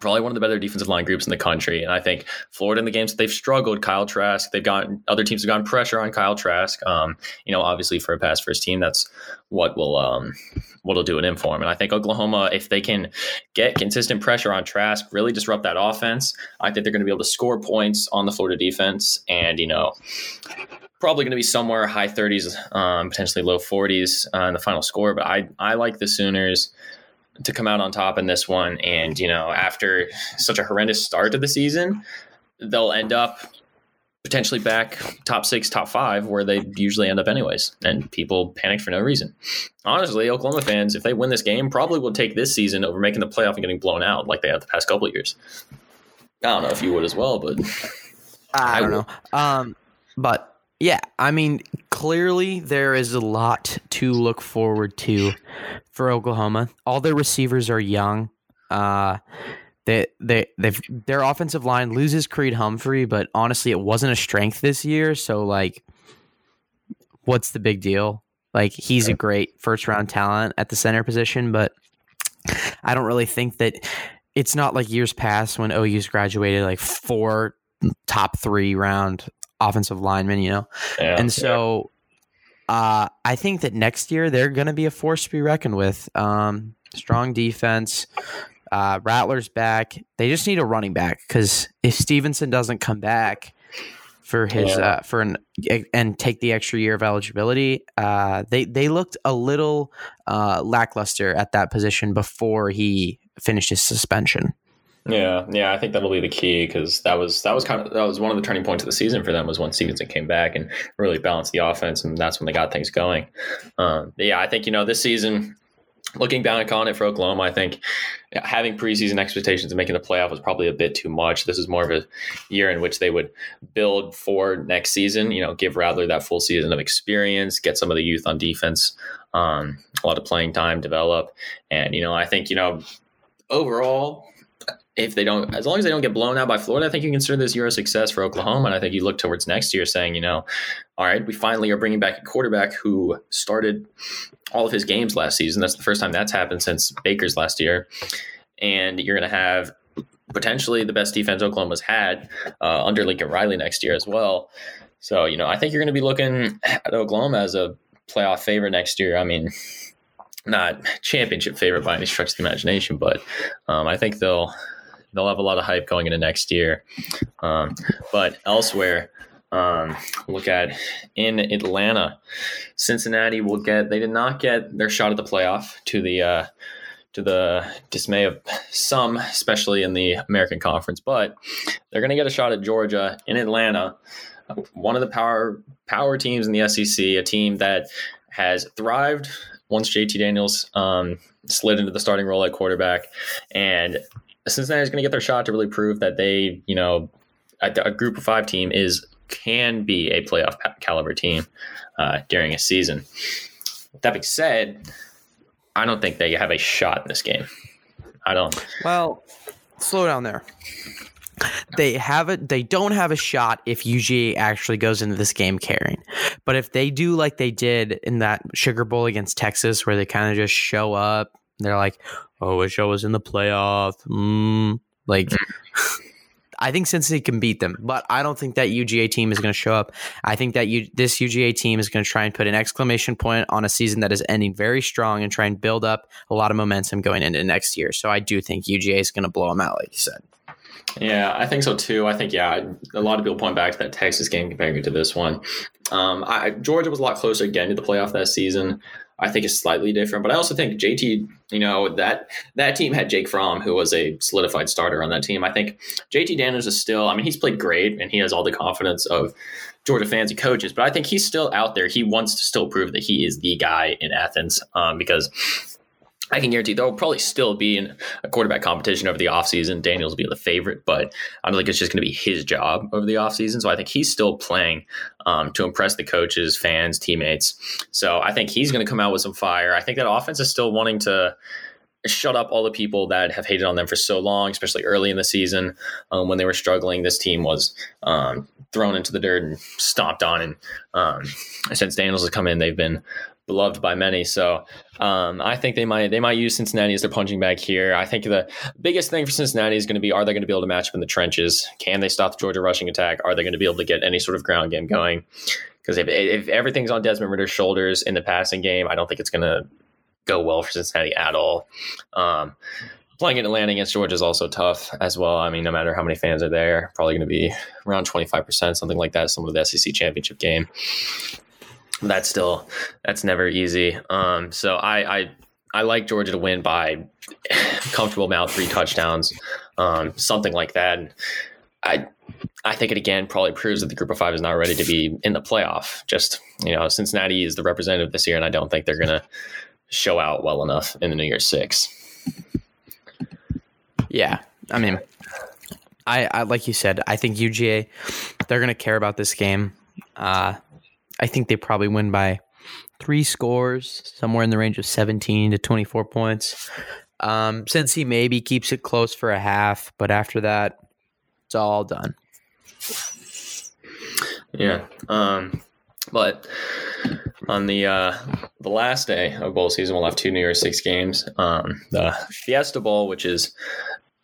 probably one of the better defensive line groups in the country. And I think Florida in the games they've struggled, Kyle Trask, they've gotten other teams have gotten pressure on Kyle Trask. Um, you know, obviously for a pass first team, that's what will um what'll do it in for him. And I think Oklahoma, if they can get consistent pressure on Trask, really disrupt that offense, I think they're going to be able to score points on the Florida defense. And, you know, probably going to be somewhere high 30s, um, potentially low 40s uh, in the final score. But I, I like the Sooners to come out on top in this one. And, you know, after such a horrendous start to the season, they'll end up potentially back top six, top five, where they usually end up anyways. And people panic for no reason. Honestly, Oklahoma fans, if they win this game, probably will take this season over making the playoff and getting blown out like they have the past couple of years. I don't know if you would as well, but I, I don't know. Um, but yeah, I mean, clearly there is a lot to look forward to for Oklahoma. All their receivers are young. Uh, they they they their offensive line loses Creed Humphrey, but honestly, it wasn't a strength this year. So like, what's the big deal? Like he's a great first round talent at the center position, but I don't really think that it's not like years past when OU's graduated like four top three round offensive linemen, you know? Yeah, and so yeah. uh, I think that next year they're going to be a force to be reckoned with. Um, strong defense. Uh, Rattler's back. They just need a running back because if Stevenson doesn't come back for his yeah. uh, for an and take the extra year of eligibility, uh, they they looked a little uh, lackluster at that position before he finished his suspension. Yeah, yeah, I think that'll be the key because that was that was kind of that was one of the turning points of the season for them was when Stevenson came back and really balanced the offense, and that's when they got things going. Um, yeah, I think you know this season looking back on it for Oklahoma, I think having preseason expectations and making the playoff was probably a bit too much. This is more of a year in which they would build for next season. You know, give Rattler that full season of experience, get some of the youth on defense, um, a lot of playing time, develop, and you know, I think you know overall. If they don't, as long as they don't get blown out by Florida, I think you consider this year a success for Oklahoma. And I think you look towards next year saying, you know, all right, we finally are bringing back a quarterback who started all of his games last season. That's the first time that's happened since Baker's last year. And you're going to have potentially the best defense Oklahoma's had uh, under Lincoln Riley next year as well. So, you know, I think you're going to be looking at Oklahoma as a playoff favorite next year. I mean, not championship favorite by any stretch of the imagination, but um, I think they'll they'll have a lot of hype going into next year. Um, but elsewhere, um, look at in Atlanta, Cincinnati will get. They did not get their shot at the playoff to the uh, to the dismay of some, especially in the American Conference. But they're going to get a shot at Georgia in Atlanta, one of the power power teams in the SEC, a team that has thrived once JT Daniels um, slid into the starting role at quarterback, and Cincinnati is going to get their shot to really prove that they, you know, a, a group of five team is can be a playoff caliber team uh, during a season. That being said, I don't think they have a shot in this game. I don't. Well, slow down there. They have it. They don't have a shot if UGA actually goes into this game carrying. But if they do like they did in that Sugar Bowl against Texas, where they kind of just show up, they're like, "Oh, wish I was in the playoff." Mm, like, [LAUGHS] I think Cincinnati can beat them, but I don't think that UGA team is going to show up. I think that you, this UGA team is going to try and put an exclamation point on a season that is ending very strong and try and build up a lot of momentum going into next year. So I do think UGA is going to blow them out, like you said. Yeah, I think so too. I think yeah, a lot of people point back to that Texas game comparing it to this one. Um, I, Georgia was a lot closer again to the playoff that season. I think is slightly different. But I also think JT, you know, that that team had Jake Fromm, who was a solidified starter on that team. I think JT Daniels is still, I mean, he's played great and he has all the confidence of Georgia fans and coaches, but I think he's still out there. He wants to still prove that he is the guy in Athens um, because I can guarantee there'll probably still be in a quarterback competition over the offseason. Daniels will be the favorite, but I don't think it's just going to be his job over the offseason. So I think he's still playing um, to impress the coaches, fans, teammates. So I think he's going to come out with some fire. I think that offense is still wanting to shut up all the people that have hated on them for so long, especially early in the season um, when they were struggling. This team was um, thrown into the dirt and stomped on. And um, since Daniels has come in, they've been beloved by many. So um, I think they might they might use Cincinnati as their punching bag here. I think the biggest thing for Cincinnati is going to be are they going to be able to match up in the trenches? Can they stop the Georgia rushing attack? Are they going to be able to get any sort of ground game going? Because if, if everything's on Desmond Ridder's shoulders in the passing game, I don't think it's going to go well for Cincinnati at all. Um, playing in Atlanta against Georgia is also tough as well. I mean, no matter how many fans are there, probably going to be around 25%, something like that, some of the SEC championship game that's still that's never easy. Um, so I, I I like Georgia to win by comfortable amount, three touchdowns, um, something like that. And I I think it again probably proves that the group of five is not ready to be in the playoff. Just you know, Cincinnati is the representative this year, and I don't think they're gonna show out well enough in the New Year's Six. Yeah, I mean, I, I like you said, I think UGA they're gonna care about this game. Uh, I think they probably win by three scores, somewhere in the range of 17 to 24 points. Um, Cincy maybe keeps it close for a half, but after that, it's all done. Yeah. Um, but on the uh, the last day of bowl season, we'll have two New Year's Six games. Um, the Fiesta Bowl, which is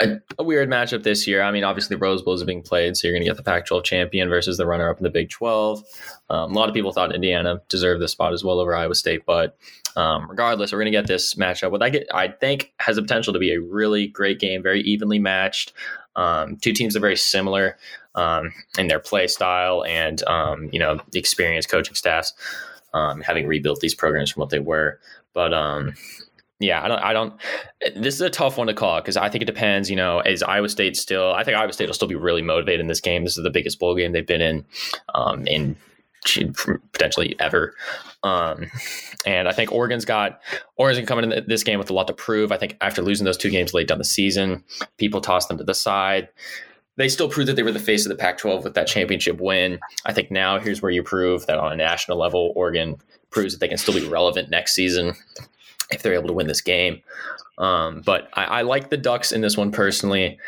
a, a, weird matchup this year. I mean, obviously, Rose Bowls are being played, so you're going to get the Pac 12 champion versus the runner up in the Big 12. Um, a lot of people thought Indiana deserved this spot as well over Iowa State, but um, regardless, we're going to get this matchup. What I get, I think, has the potential to be a really great game, very evenly matched. Um, two teams are very similar um, in their play style and um, you know experienced coaching staffs, um, having rebuilt these programs from what they were. But yeah, I don't. I don't. This is a tough one to call because I think it depends. You know, is Iowa State still? I think Iowa State will still be really motivated in this game. This is the biggest bowl game they've been in um, in potentially ever. Um, and I think Oregon's got Oregon's coming in this game with a lot to prove. I think after losing those two games late down the season, people tossed them to the side. They still proved that they were the face of the Pac-12 with that championship win. I think now here's where you prove that on a national level, Oregon proves that they can still be relevant next season if they're able to win this game. Um, but I, I like the Ducks in this one personally.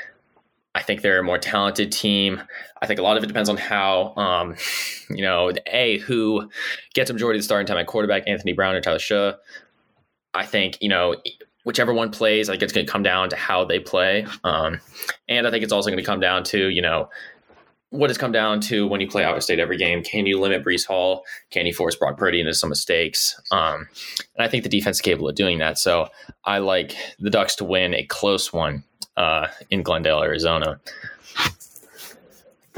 I think they're a more talented team. I think a lot of it depends on how, um, [LAUGHS] you know, a who gets a majority of the starting time at quarterback, Anthony Brown or Tyler Shough. I think you know whichever one plays, I think it's going to come down to how they play, um, and I think it's also going to come down to you know what has come down to when you play Iowa State every game. Can you limit Breece Hall? Can you force Brock Purdy into some mistakes? Um, and I think the defense is capable of doing that. So I like the Ducks to win a close one uh, in Glendale, Arizona.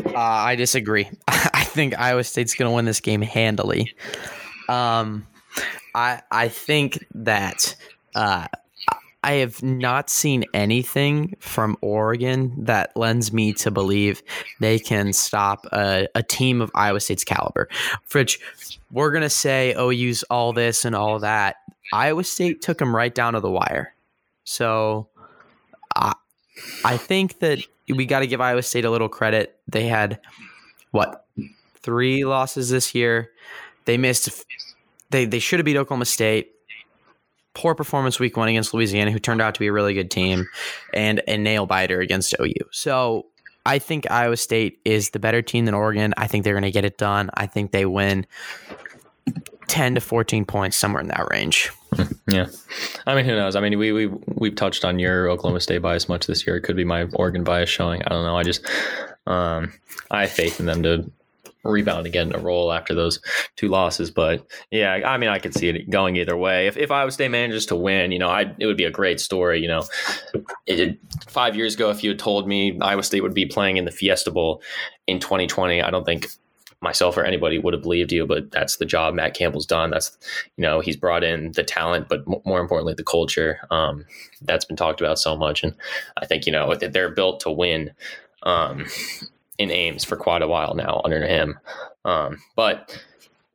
Uh, I disagree. [LAUGHS] I think Iowa State's going to win this game handily. Um, I I think that uh, I have not seen anything from Oregon that lends me to believe they can stop a, a team of Iowa State's caliber. Fridge, we're gonna say OU's all this and all that. Iowa State took them right down to the wire. So I think that we got to give Iowa State a little credit. They had what three losses this year. They missed. They they should have beat Oklahoma State. Poor performance week one against Louisiana, who turned out to be a really good team, and a nail biter against OU. So I think Iowa State is the better team than Oregon. I think they're going to get it done. I think they win 10 to 14 points, somewhere in that range. Yeah. I mean, who knows? I mean, we, we, we've touched on your Oklahoma State bias much this year. It could be my Oregon bias showing. I don't know. I just, um, I have faith in them to rebound get a roll after those two losses. But yeah, I mean, I could see it going either way. If, if Iowa State manages to win, you know, I it would be a great story. You know, it, five years ago, if you had told me Iowa State would be playing in the Fiesta Bowl in 2020, I don't think myself or anybody would have believed you, but that's the job Matt Campbell's done. That's, you know, he's brought in the talent, but more importantly, the culture um, that's been talked about so much. And I think, you know, they're built to win um, in Ames for quite a while now under him. Um, but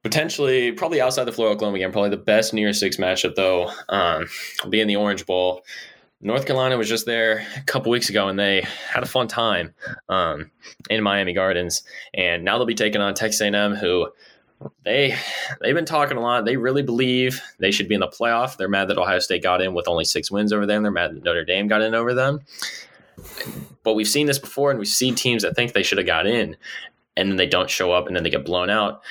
potentially, probably outside the Florida Oklahoma game, probably the best New Year's Six matchup, though, um, will be in the Orange Bowl. North Carolina was just there a couple weeks ago, and they had a fun time um, in Miami Gardens. And now they'll be taking on Texas A&M, who they they've been talking a lot. They really believe they should be in the playoff. They're mad that Ohio State got in with only six wins over them. They're mad that Notre Dame got in over them. But we've seen this before, and we've seen teams that think they should have got in, and then they don't show up, and then they get blown out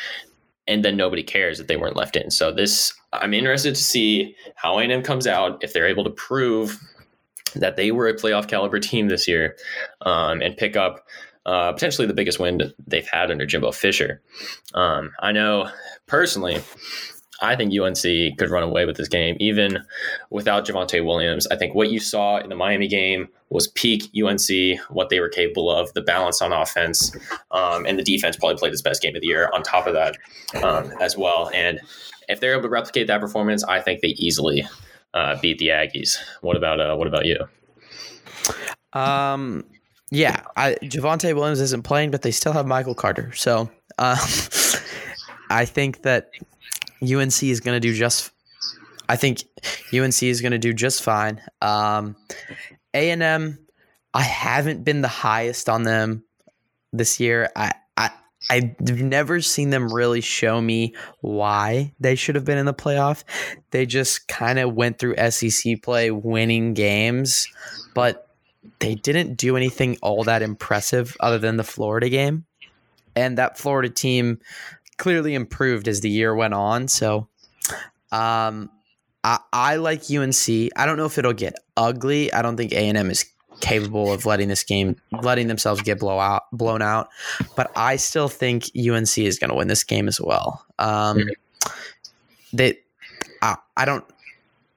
and then nobody cares that they weren't left in. So this, I'm interested to see how A&M comes out if they're able to prove that they were a playoff caliber team this year um, and pick up uh, potentially the biggest win they've had under Jimbo Fisher. Um, I know personally, I think UNC could run away with this game, even without Javonte Williams. I think what you saw in the Miami game was peak UNC, what they were capable of, the balance on offense, um, and the defense probably played its best game of the year on top of that um, as well. And if they're able to replicate that performance, I think they easily uh, beat the Aggies. What about uh, what about you? Um, yeah, I, Javonte Williams isn't playing, but they still have Michael Carter. So uh, [LAUGHS] I think that UNC is going to do just. I think UNC is going to do just fine. Um, A and M, I haven't been the highest on them this year. I, I I've never seen them really show me why they should have been in the playoff. They just kind of went through SEC play winning games, but they didn't do anything all that impressive other than the Florida game. And that Florida team clearly improved as the year went on. So um, I, I like UNC. I don't know if it'll get ugly. I don't think A&M is capable of letting this game, letting themselves get blow out, blown out. But I still think UNC is going to win this game as well. Um, mm-hmm. They, I, I don't,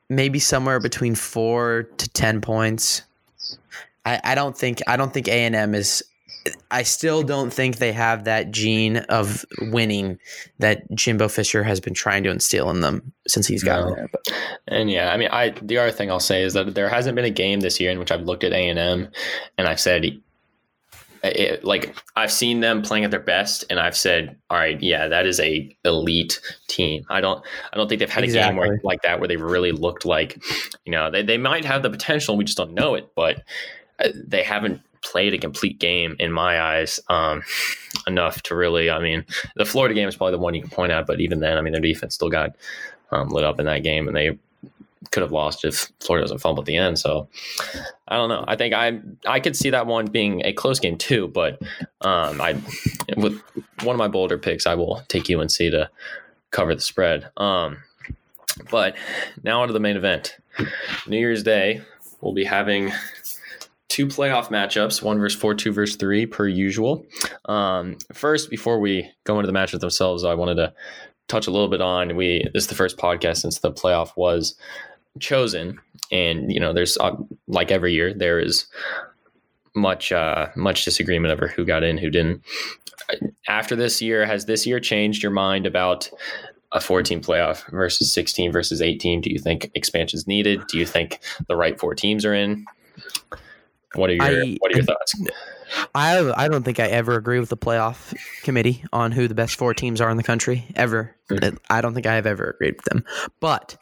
maybe somewhere between four to ten points. I, I don't think I don't think A and M is I still don't think they have that gene of winning that Jimbo Fisher has been trying to instill in them since he's gotten no. there. But. And yeah, I mean, I the other thing I'll say is that there hasn't been a game this year in which I've looked at A and M and I've said it, like I've seen them playing at their best, and I've said, "All right, yeah, that is a elite team." I don't, I don't think they've had exactly. a game where, like that where they really looked like, you know, they they might have the potential, we just don't know it, but uh, they haven't played a complete game in my eyes um, [LAUGHS] enough to really. I mean, the Florida game is probably the one you can point out, but even then, I mean, their defense still got um, lit up in that game, and they could have lost if Florida doesn't fumble at the end. So I don't know. I think I I could see that one being a close game too. But um, I with one of my bolder picks, I will take UNC to cover the spread. Um, but now on to the main event. New Year's Day, we'll be having two playoff matchups, one versus four, two versus three, per usual. Um, first, before we go into the matchup themselves, I wanted to touch a little bit on. We this is the first podcast since the playoff was chosen, and you know, there's uh, like every year there is much uh, much disagreement over who got in, who didn't. After this year, has this year changed your mind about a 14 playoff versus 16 versus 18? Do you think expansion is needed? Do you think the right four teams are in? What are your I, What are your thoughts? I I don't think I ever agree with the playoff committee on who the best four teams are in the country ever. Mm-hmm. I don't think I have ever agreed with them. But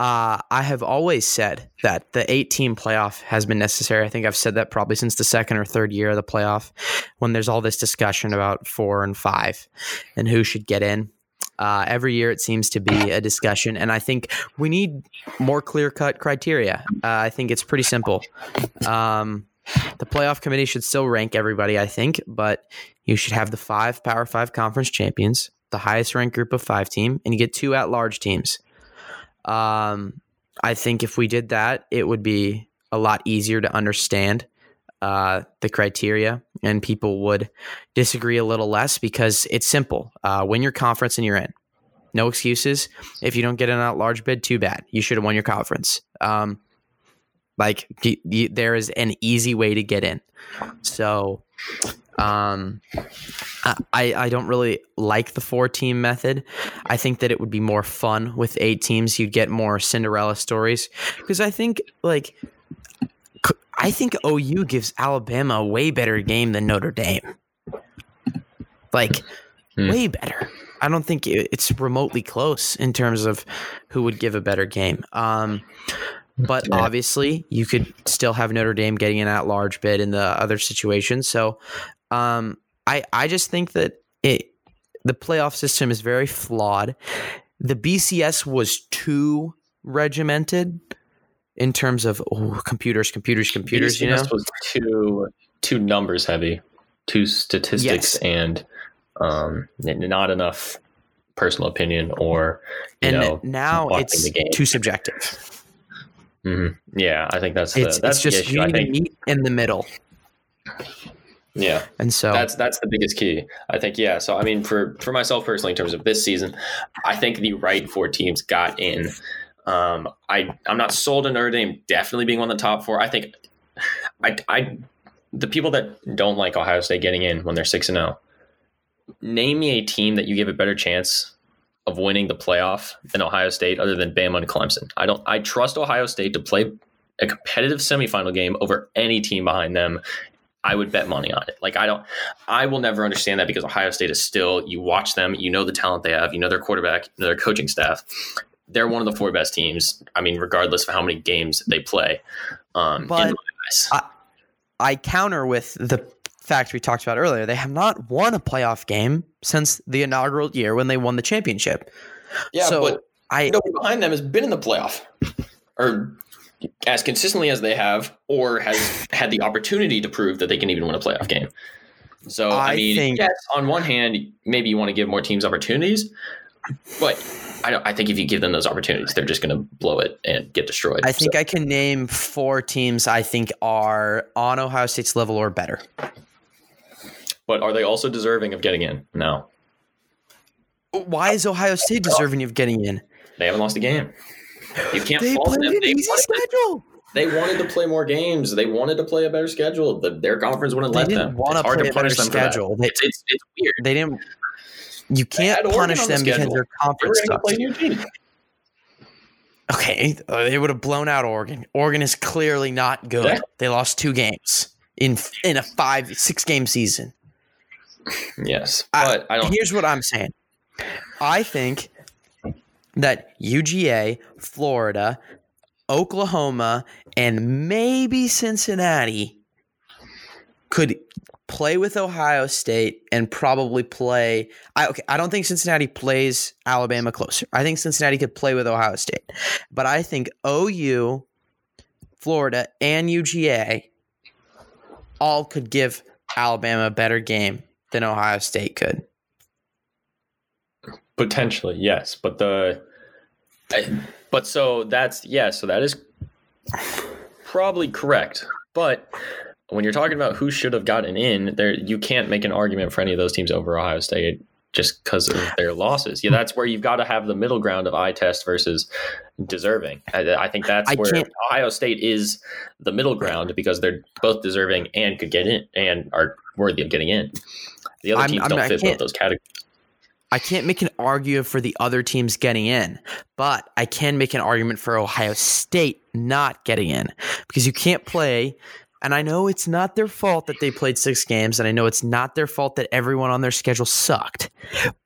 uh, I have always said that the eight team playoff has been necessary. I think I've said that probably since the second or third year of the playoff, when there's all this discussion about four and five and who should get in. Uh, every year it seems to be a discussion, and I think we need more clear cut criteria. Uh, I think it's pretty simple. Um, the playoff committee should still rank everybody, I think, but you should have the five Power Five conference champions, the highest ranked group of five team, and you get two at large teams. Um, I think if we did that, it would be a lot easier to understand uh, the criteria, and people would disagree a little less because it's simple. Uh, win your conference and you're in. No excuses. If you don't get an at large bid, too bad. You should have won your conference. Um, like there is an easy way to get in. So um, I I don't really like the four team method. I think that it would be more fun with eight teams. You'd get more Cinderella stories because I think like I think OU gives Alabama a way better game than Notre Dame. Like hmm. way better. I don't think it's remotely close in terms of who would give a better game. Um, but yeah. obviously, you could still have Notre Dame getting an at large bid in the other situation. So, um, I I just think that it the playoff system is very flawed. The BCS was too regimented in terms of oh, computers, computers, computers. You know, was too too numbers heavy, too statistics, yes. and um, not enough personal opinion or you and know now it's too subjective. Mm-hmm. Yeah, I think that's the, it's, that's it's just you need to meet in the middle. Yeah, and so that's that's the biggest key. I think. Yeah. So I mean, for for myself personally, in terms of this season, I think the right four teams got in. Um, I I'm not sold on Notre Dame definitely being one of the top four. I think I I the people that don't like Ohio State getting in when they're six and zero. Oh, name me a team that you give a better chance of winning the playoff than Ohio State other than Bama and Clemson. I don't I trust Ohio State to play a competitive semifinal game over any team behind them. I would bet money on it. Like I don't I will never understand that because Ohio State is still you watch them, you know the talent they have, you know their quarterback, you know their coaching staff. They're one of the four best teams. I mean, regardless of how many games they play. Um, but I, I counter with the fact we talked about earlier. They have not won a playoff game since the inaugural year when they won the championship. Yeah, so but I nobody behind them has been in the playoff or as consistently as they have, or has had the opportunity to prove that they can even win a playoff game. So I, I mean, think, yes, on one hand, maybe you want to give more teams opportunities, but I, I think if you give them those opportunities, they're just going to blow it and get destroyed. I think so. I can name four teams I think are on Ohio State's level or better. But are they also deserving of getting in? No. Why is Ohio State deserving of getting in? They haven't lost a game. You can't they fault them. They easy schedule. they wanted to play more games. They wanted to play a better schedule. The, their conference wouldn't they let them. Want it's hard to punish them schedule. They, it's, it's, it's weird. They didn't. You can't punish them the because their conference sucks. Okay, uh, they would have blown out Oregon. Oregon is clearly not good. Yeah. They lost two games. in in a five six game season. Yes, but I, I don't. Here's what I'm saying. I think that UGA, Florida, Oklahoma, and maybe Cincinnati could play with Ohio State and probably play. I, okay, I don't think Cincinnati plays Alabama closer. I think Cincinnati could play with Ohio State, but I think OU, Florida, and UGA all could give Alabama a better game than Ohio State could. Potentially, yes, but the but so that's yeah, so that is probably correct. But when you're talking about who should have gotten in, there you can't make an argument for any of those teams over Ohio State just because of their [SIGHS] losses. Yeah, that's where you've got to have the middle ground of eye test versus deserving. I, I think that's I where can't. Ohio State is the middle ground because they're both deserving and could get in and are worthy of getting in. The other I'm, teams I'm, don't fit both those categories. I can't make an argument for the other teams getting in, but I can make an argument for Ohio State not getting in because you can't play and I know it's not their fault that they played six games, and I know it's not their fault that everyone on their schedule sucked,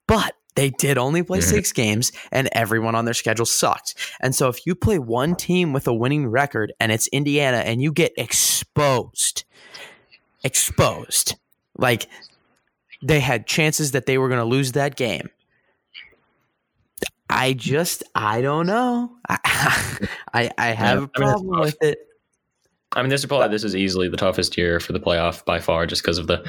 but they did only play mm-hmm. six games, and everyone on their schedule sucked. And so if you play one team with a winning record and it's Indiana and you get exposed, exposed, like they had chances that they were going to lose that game. I just, I don't know. I, [LAUGHS] I, I have a problem with it. I mean, this is probably this is easily the toughest year for the playoff by far, just because of the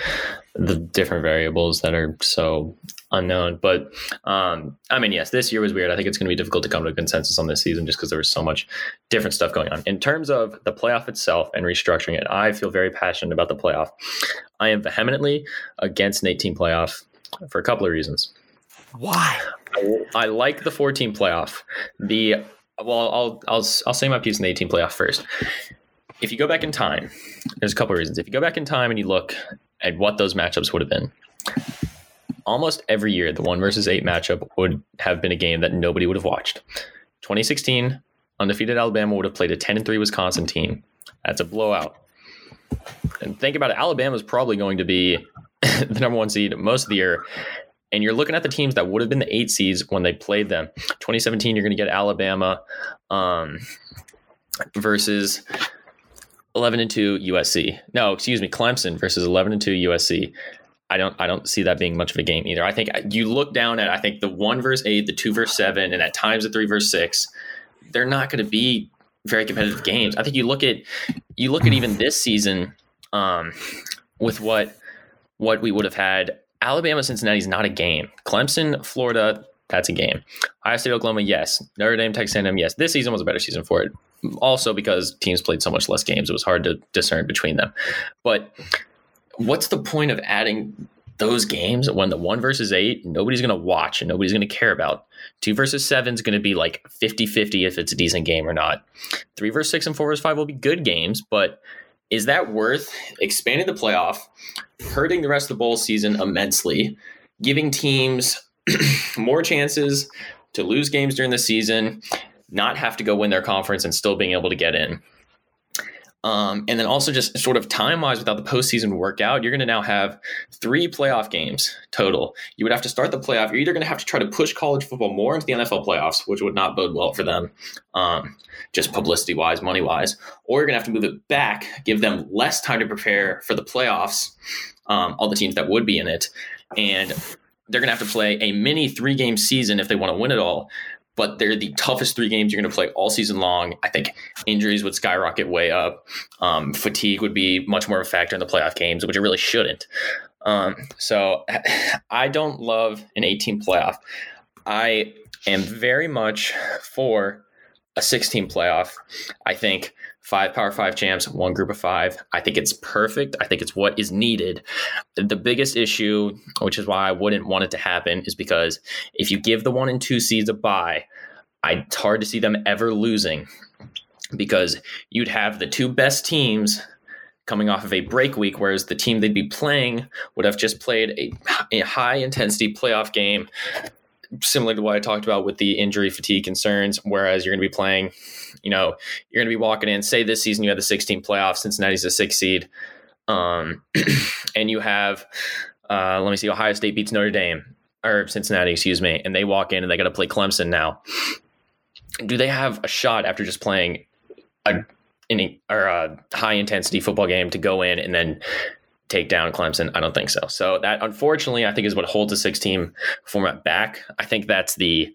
the different variables that are so unknown. But um, I mean, yes, this year was weird. I think it's going to be difficult to come to a consensus on this season, just because there was so much different stuff going on. In terms of the playoff itself and restructuring it, I feel very passionate about the playoff. I am vehemently against an 18 playoff for a couple of reasons. Why? I, I like the 14 playoff. The well, I'll I'll I'll say my piece in the 18 playoff first if you go back in time, there's a couple of reasons. If you go back in time and you look at what those matchups would have been, almost every year the one versus eight matchup would have been a game that nobody would have watched. 2016, undefeated Alabama would have played a 10 and 3 Wisconsin team. That's a blowout. And think about it, Alabama is probably going to be [LAUGHS] the number one seed most of the year. And you're looking at the teams that would have been the eight seeds when they played them. 2017, you're going to get Alabama um, versus 11 and 2 USC. No, excuse me, Clemson versus 11 and 2 USC. I don't I don't see that being much of a game either. I think you look down at I think the 1 versus 8, the 2 versus 7 and at times the 3 versus 6, they're not going to be very competitive games. I think you look at you look at even this season um, with what what we would have had Alabama Cincinnati is not a game. Clemson, Florida, that's a game. Ohio State, Oklahoma, yes. Notre Dame, Texas A&M, yes. This season was a better season for it also because teams played so much less games, it was hard to discern between them. But what's the point of adding those games when the one versus eight, nobody's going to watch and nobody's going to care about? Two versus seven is going to be like 50 50 if it's a decent game or not. Three versus six and four versus five will be good games, but is that worth expanding the playoff, hurting the rest of the bowl season immensely, giving teams [CLEARS THROAT] more chances to lose games during the season, not have to go win their conference and still being able to get in. Um, and then also just sort of time wise, without the postseason workout, you're going to now have three playoff games total. You would have to start the playoff. You're either going to have to try to push college football more into the NFL playoffs, which would not bode well for them, um, just publicity wise, money wise, or you're going to have to move it back, give them less time to prepare for the playoffs, um, all the teams that would be in it. And they're going to have to play a mini three game season if they want to win it all but they're the toughest three games you're going to play all season long. I think injuries would skyrocket way up. Um, fatigue would be much more of a factor in the playoff games, which it really shouldn't. Um, so [SIGHS] I don't love an 18 playoff. I am very much for a 16 playoff. I think five Power Five champs, one group of five. I think it's perfect. I think it's what is needed. The biggest issue, which is why I wouldn't want it to happen, is because if you give the one and two seeds a bye, it's hard to see them ever losing because you'd have the two best teams coming off of a break week, whereas the team they'd be playing would have just played a, a high intensity playoff game similar to what I talked about with the injury fatigue concerns. Whereas you're going to be playing, you know, you're going to be walking in. Say this season you had the 16 playoffs, Cincinnati's a six seed. Um, [CLEARS THROAT] and you have, uh, let me see, Ohio State beats Notre Dame or Cincinnati, excuse me, and they walk in and they got to play Clemson now. Do they have a shot after just playing a or a high intensity football game to go in and then take down Clemson? I don't think so. So that unfortunately I think is what holds the six team format back. I think that's the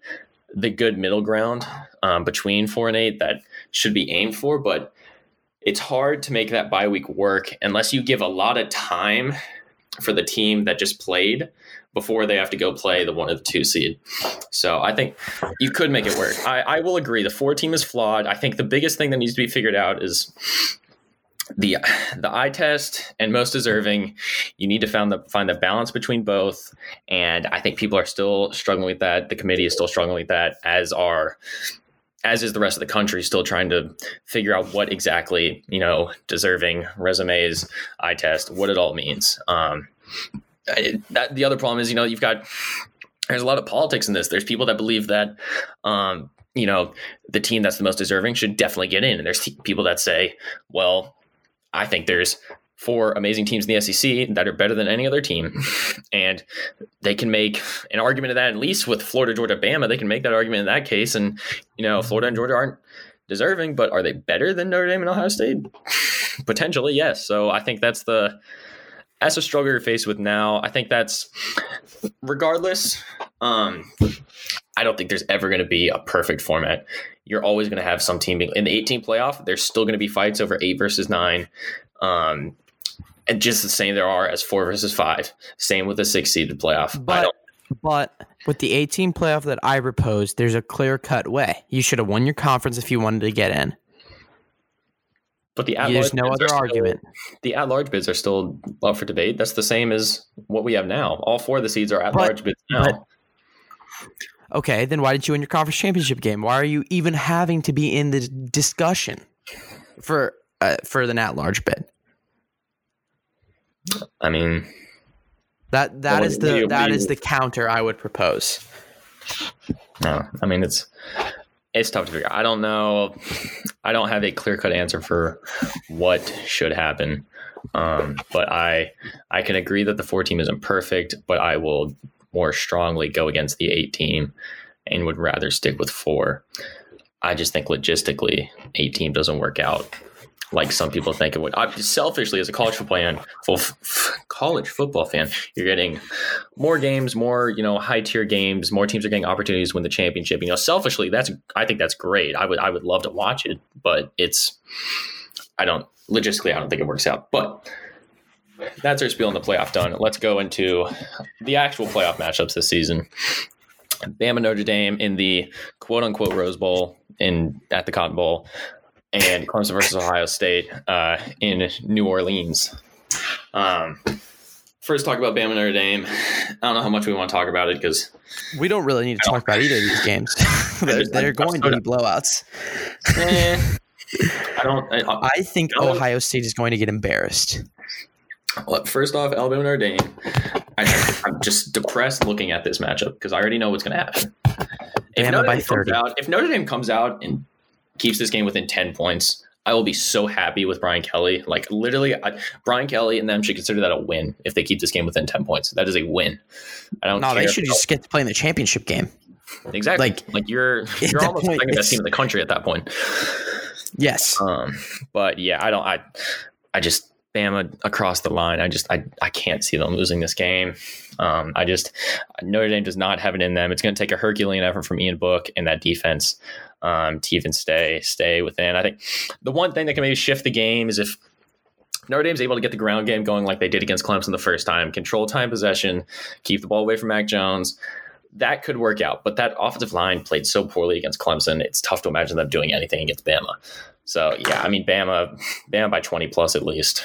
the good middle ground um, between four and eight that should be aimed for, but it's hard to make that bye week work unless you give a lot of time for the team that just played before they have to go play the one of the two seed. So I think you could make it work. I, I will agree. The four team is flawed. I think the biggest thing that needs to be figured out is the the eye test and most deserving. You need to find the find the balance between both, and I think people are still struggling with that. The committee is still struggling with that, as are as is the rest of the country still trying to figure out what exactly you know deserving resumes eye test what it all means um, that the other problem is, you know, you've got there's a lot of politics in this. There's people that believe that, um, you know, the team that's the most deserving should definitely get in, and there's t- people that say, well, I think there's four amazing teams in the SEC that are better than any other team, and they can make an argument of that. At least with Florida, Georgia, Bama, they can make that argument in that case. And you know, Florida and Georgia aren't deserving, but are they better than Notre Dame and Ohio State? [LAUGHS] Potentially, yes. So I think that's the that's a struggle you're faced with now. I think that's regardless. Um, I don't think there's ever going to be a perfect format. You're always going to have some team in the 18 playoff. There's still going to be fights over eight versus nine, um, and just the same there are as four versus five. Same with the six seeded playoff. But but with the 18 playoff that I proposed, there's a clear cut way. You should have won your conference if you wanted to get in. But the there's no other argument. Still, the at large bids are still up for debate. That's the same as what we have now. All four of the seeds are at large bids now. But, okay, then why didn't you win your conference championship game? Why are you even having to be in the discussion for uh, for the at large bid? I mean, that that well, is the that is the counter I would propose. No, I mean it's it's tough to figure. I don't know. I don't have a clear cut answer for what should happen. Um, but I I can agree that the four team isn't perfect, but I will more strongly go against the eight team and would rather stick with four. I just think logistically, eight team doesn't work out like some people think it would. I, selfishly, as a college football fan, full f- college football fan, you're getting more games, more you know high tier games. More teams are getting opportunities to win the championship. You know, selfishly, that's I think that's great. I would I would love to watch it, but it's I don't logistically I don't think it works out. But that's our spiel in the playoff done. Let's go into the actual playoff matchups this season. Bama Notre Dame in the quote unquote Rose Bowl in at the Cotton Bowl and Clemson versus Ohio State uh, in New Orleans. Um, first, talk about Bama Notre Dame. I don't know how much we want to talk about it because we don't really need to talk about either of these games. [LAUGHS] they're, they're going to be blowouts. Eh, I don't. I, [LAUGHS] I think I don't, Ohio State is going to get embarrassed. Well, first off, Alabama and Notre Dame. I, am just depressed looking at this matchup because I already know what's going to happen. If Notre, by 30. Out, if Notre Dame comes out and keeps this game within 10 points, I will be so happy with Brian Kelly. Like literally, I, Brian Kelly and them should consider that a win if they keep this game within ten points. That is a win. I don't. No, they should just get to play in the championship game. Exactly. Like, like you're [LAUGHS] you're almost the best team in the country at that point. Yes. Um. But yeah, I don't. I. I just Bama across the line. I just I I can't see them losing this game. Um. I just Notre Dame does not have it in them. It's going to take a Herculean effort from Ian Book and that defense um, to even stay stay within. I think the one thing that can maybe shift the game is if Notre Dame's able to get the ground game going like they did against Clemson the first time, control time possession, keep the ball away from Mac Jones. That could work out, but that offensive line played so poorly against Clemson. It's tough to imagine them doing anything against Bama. So yeah, I mean Bama, Bama by twenty plus at least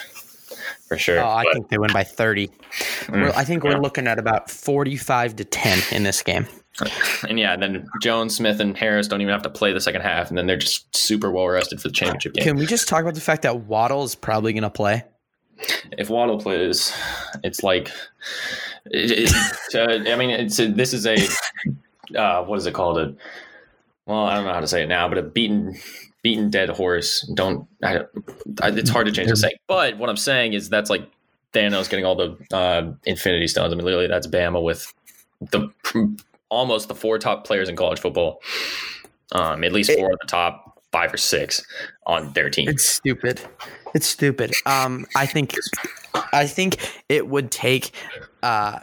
for sure. Oh, I but, think they win by thirty. Mm, I think we're looking at about forty-five to ten in this game. And yeah, then Jones, Smith, and Harris don't even have to play the second half, and then they're just super well rested for the championship game. Can we just talk about the fact that Waddle is probably going to play? If Waddle plays, it's like, it, it, [LAUGHS] uh, I mean, it's a, this is a uh, what is it called? A well, I don't know how to say it now, but a beaten beaten dead horse. Don't, I, I, it's hard to change the saying. But what I'm saying is that's like Thanos getting all the uh, Infinity Stones. I mean, literally, that's Bama with the almost the four top players in college football. Um, at least four of the top five or six on their team. It's stupid. It's stupid. Um, I think, I think it would take, uh,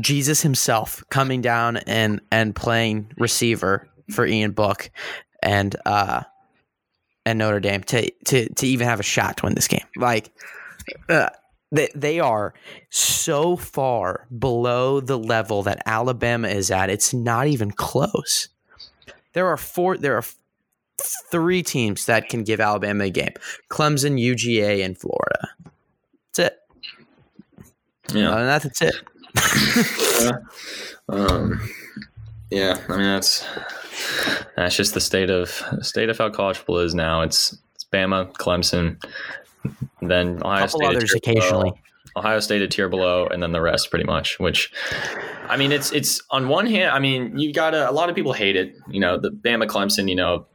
Jesus himself coming down and and playing receiver for Ian Book and uh and Notre Dame to to to even have a shot to win this game. Like uh, they they are so far below the level that Alabama is at. It's not even close. There are four there are three teams that can give Alabama a game. Clemson, UGA, and Florida. That's it. Yeah. And that's it. [LAUGHS] yeah. Um, yeah, I mean that's that's just the state of state of how college football is now. It's it's Bama, Clemson, then Ohio Couple State, others occasionally. Below, Ohio State a tier below, and then the rest pretty much. Which, I mean, it's it's on one hand, I mean, you got a lot of people hate it. You know, the Bama, Clemson, you know,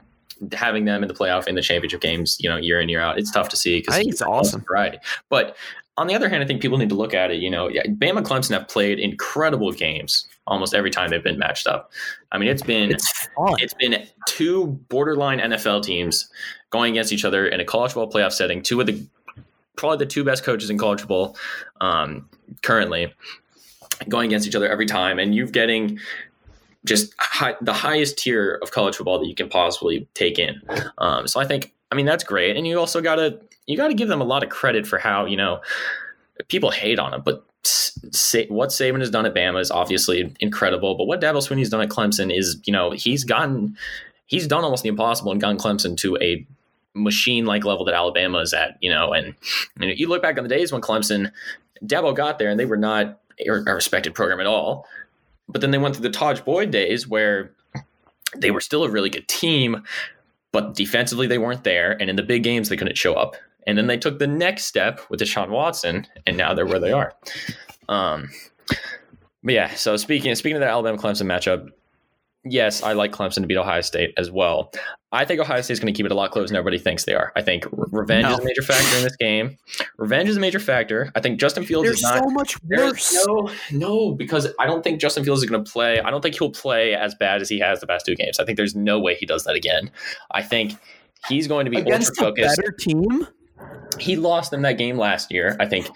having them in the playoff in the championship games, you know, year in year out, it's tough to see think it's awesome. variety. But on the other hand, I think people need to look at it. You know, Bama, Clemson have played incredible games almost every time they've been matched up. I mean, it's been It's it's been two borderline NFL teams going against each other in a college football playoff setting. Two of the probably the two best coaches in college football um, currently going against each other every time, and you're getting just high, the highest tier of college football that you can possibly take in. Um, so I think, I mean, that's great, and you also gotta you got to give them a lot of credit for how you know people hate on them, but what Saban has done at Bama is obviously incredible. But what Dabo Swinney's done at Clemson is, you know, he's gotten he's done almost the impossible and gotten Clemson to a machine like level that Alabama is at. You know, and you, know, you look back on the days when Clemson Dabo got there and they were not a respected program at all. But then they went through the Tajh Boyd days where they were still a really good team, but defensively they weren't there, and in the big games they couldn't show up. And then they took the next step with Deshaun Watson, and now they're where they are. Um, but yeah, so speaking speaking of the Alabama Clemson matchup, yes, I like Clemson to beat Ohio State as well. I think Ohio State's going to keep it a lot closer than everybody thinks they are. I think revenge No. is a major factor in this game. Revenge is a major factor. I think Justin Fields They're is not. so much worse. No, no, because I don't think Justin Fields is going to play. I don't think he'll play as bad as he has the past two games. I think there's no way he does that again. I think he's going to be ultra Against a better team. He lost in that game last year. I think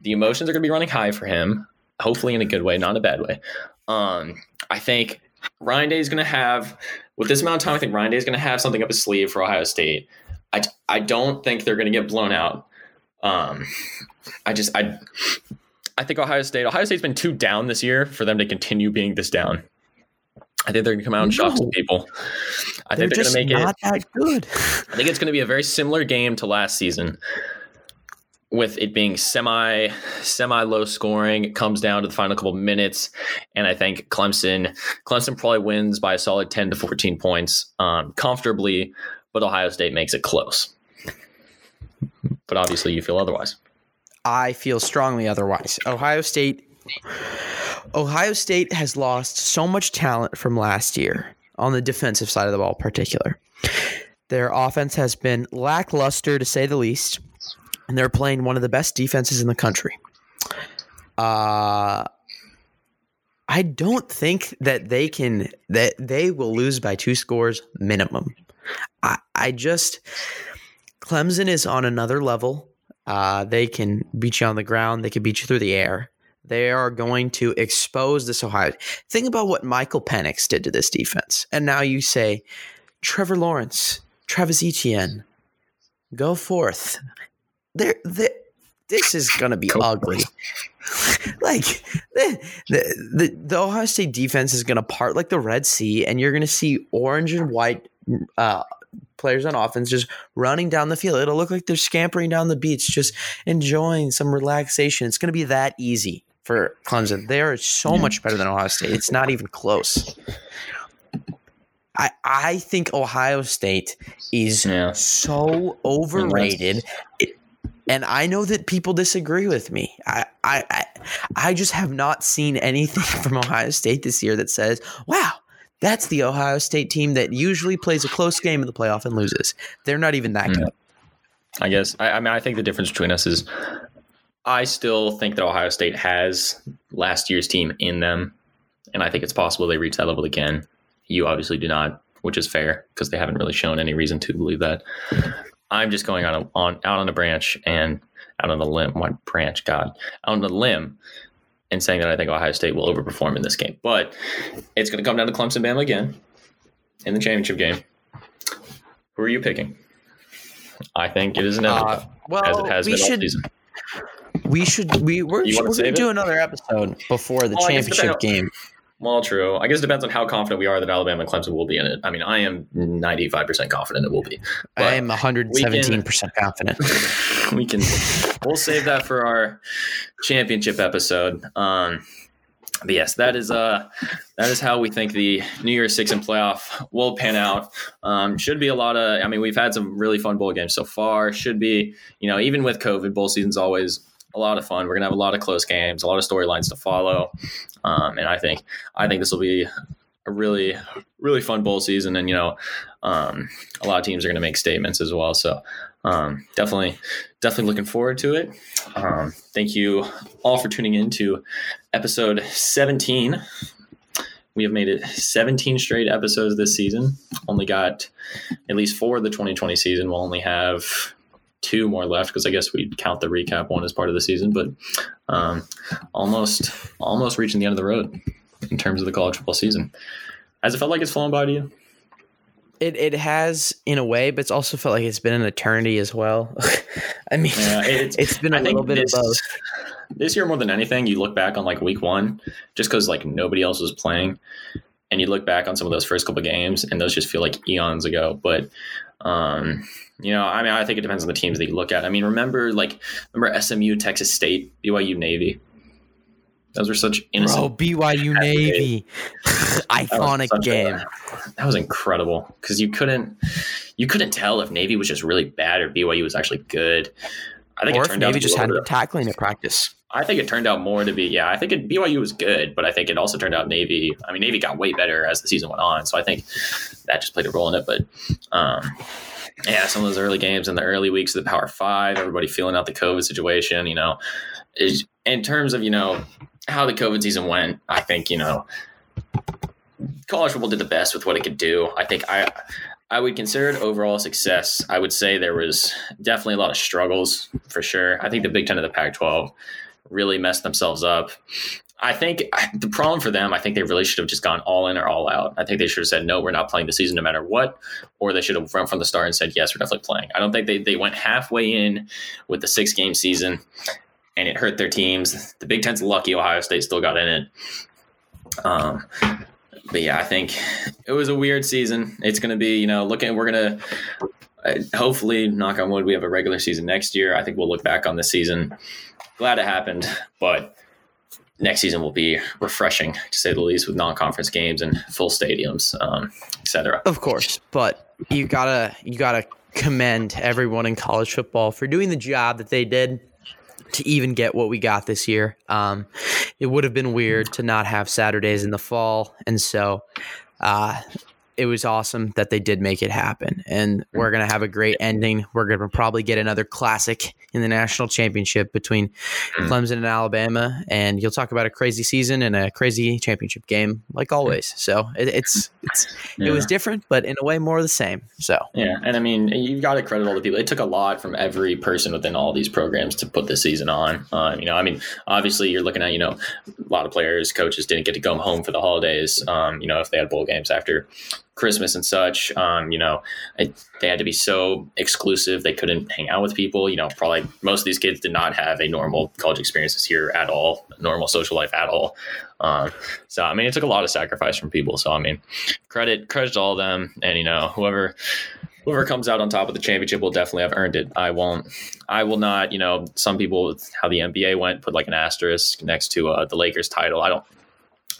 the emotions are going to be running high for him. Hopefully, in a good way, not a bad way. Um, I think Ryan Day is going to have, with this amount of time, I think Ryan Day is going to have something up his sleeve for Ohio State. I, I don't think they're going to get blown out. Um, I just I I think Ohio State Ohio State's been too down this year for them to continue being this down. I think they're going to come out and shock some people. I They're think they're going to make it. not that good. I think it's going to be a very similar game to last season, with it being semi semi low scoring. It comes down to the final couple of minutes, and I think Clemson Clemson probably wins by a solid ten to fourteen points um, comfortably, but Ohio State makes it close. But obviously, you feel otherwise. I feel strongly otherwise. Ohio State Ohio State has lost so much talent from last year on the defensive side of the ball, in particular. Their offense has been lackluster to say the least, and they're playing one of the best defenses in the country. Uh I don't think that they can that they will lose by two scores minimum. I I just Clemson is on another level. Uh, they can beat you on the ground. They can beat you through the air. They are going to expose this Ohio. Think about what Michael Penix did to this defense. And now you say, Trevor Lawrence, Travis Etienne, go forth. There, this is going to be ugly. [LAUGHS] like the, the the Ohio State defense is going to part like the Red Sea, and you're going to see orange and white uh, players on offense just running down the field. It'll look like they're scampering down the beach, just enjoying some relaxation. It's going to be that easy for Clemson. They are so much better than Ohio State. It's not even close. I I think Ohio State is Yeah. so overrated. It- and I know that people disagree with me. I, I I I just have not seen anything [LAUGHS] from Ohio State this year that says, "Wow, That's the Ohio State team that usually plays a close game in the playoff and loses. They're not even that Mm. good. I guess. I, I mean, I think the difference between us is I still think that Ohio State has last year's team in them, and I think it's possible they reach that level again. You obviously do not, which is fair because they haven't really shown any reason to believe that. I'm just going on a, on out on a branch and out on a limb. What branch? God, out on a limb, and saying that I think Ohio State will overperform in this game. But it's going to come down to Clemson, Bama again in the championship game. Who are you picking? I think it is inevitable Uh, well, as it has we been all should season. we should we we're, we're gonna do another episode before the Oh, game. Well, true. I guess it depends on how confident we are that Alabama and Clemson will be in it. I mean, I am 95% confident it will be. But I am 117 percent confident. [LAUGHS] we can we'll save that for our championship episode. Um but yes, that is uh that is how we think the New Year's Six and playoff will pan out. Um, should be a lot of. I mean, we've had some really fun bowl games so far. Should be, you know, even with COVID, bowl season's always a lot of fun. We're gonna have a lot of close games, a lot of storylines to follow, um, and I think I think this will be a really really fun bowl season. And you know, um, a lot of teams are gonna make statements as well. So um, definitely definitely looking forward to it. Um, thank you all for tuning in to episode 17. We have made it 17 straight episodes this season. Only got at least four of the 2020 season. We'll only have two more left because I guess we'd count the recap one as part of the season, but um, almost almost reaching the end of the road in terms of the college football season. Has it felt like it's flown by to you? It it has in a way, but it's also felt like it's been an eternity as well. [LAUGHS] I mean, Yeah, it's- it's been a I little bit this, of both. This year, more than anything, you look back on like week one, just because like nobody else was playing, and you look back on some of those first couple games, and those just feel like eons ago. But um, you know, I mean, I think it depends on the teams that you look at. I mean, remember like remember SMU, Texas State, BYU, Navy. Those were such innocent. Bro. BYU Navy, That [LAUGHS] iconic a- game. that was incredible because you couldn't you couldn't tell if Navy was just really bad or BYU was actually good. I think Or it turned out Navy to be just hadn't bit tackling at practice. I think it turned out more to be yeah. I think it, BYU was good, but I think it also turned out Navy. I mean, Navy got way better as the season went on, so I think that just played a role in it. But um, yeah, some of those early games in the early weeks of the Power Five, everybody feeling out the COVID situation. You know, in terms of you know how the COVID season went. I think you know college football did the best with what it could do. I think I. I would consider it overall success. I would say there was definitely a lot of struggles for sure. I think the Big Ten of the Pac 12 really messed themselves up. I think the problem for them, I think they really should have just gone all in or all out. I think they should have said, no, we're not playing the season no matter what. Or they should have run from the start and said, yes, we're definitely playing. I don't think they, they went halfway in with the six game season and it hurt their teams. The Big Ten's lucky Ohio State still got in it. Um, but yeah, I think it was a weird season. It's going to be, you know, looking, we're going to hopefully, knock on wood, we have a regular season next year. I think we'll look back on this season. Glad it happened, but next season will be refreshing to say the least with non-conference games and full stadiums, um, etc. Of course, but you gotta you gotta commend everyone in college football for doing the job that they did to even get what we got this year. Um, it would have been weird to not have Saturdays in the fall, and so uh, it was awesome that they did make it happen. And we're gonna have a great ending. We're gonna probably get another classic in the national championship between Mm. Clemson and Alabama, and you'll talk about a crazy season and a crazy championship game, like always. So it, it's it's it was different, but in a way more the same. So Yeah, and I mean, you've got to credit all the people. It took a lot from every person within all these programs to put this season on. Um, you know, I mean, obviously, you're looking at you know a lot of players, coaches didn't get to go home for the holidays. Um, you know, if they had bowl games after Christmas and such, um, you know, it, they had to be so exclusive they couldn't hang out with people. You know, probably most of these kids did not have a normal college experiences here at all, normal social life at all. Um, so I mean, it took a lot of sacrifice from people. So I mean, credit credit to all of them, and you know, whoever whoever comes out on top of the championship will definitely have earned it. I won't. I will not. You know, some people how the NBA went put like an asterisk next to uh, the Lakers title. I don't.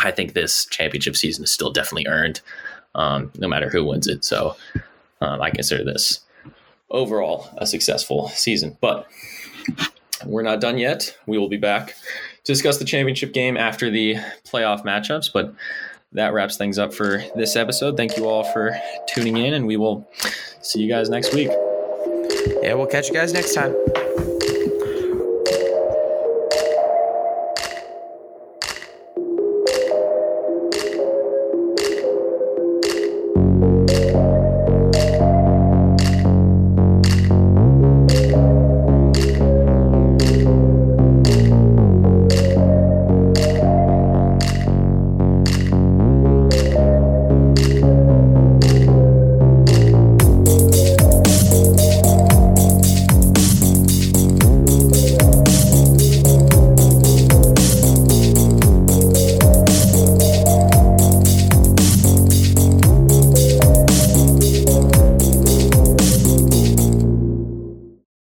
I think this championship season is still definitely earned, um, no matter who wins it. So um, I consider this overall a successful season. But we're not done yet. We will be back to discuss the championship game after the playoff matchups. But that wraps things up for this episode. Thank you all for tuning in, and we will see you guys next week. Yeah, we'll catch you guys next time.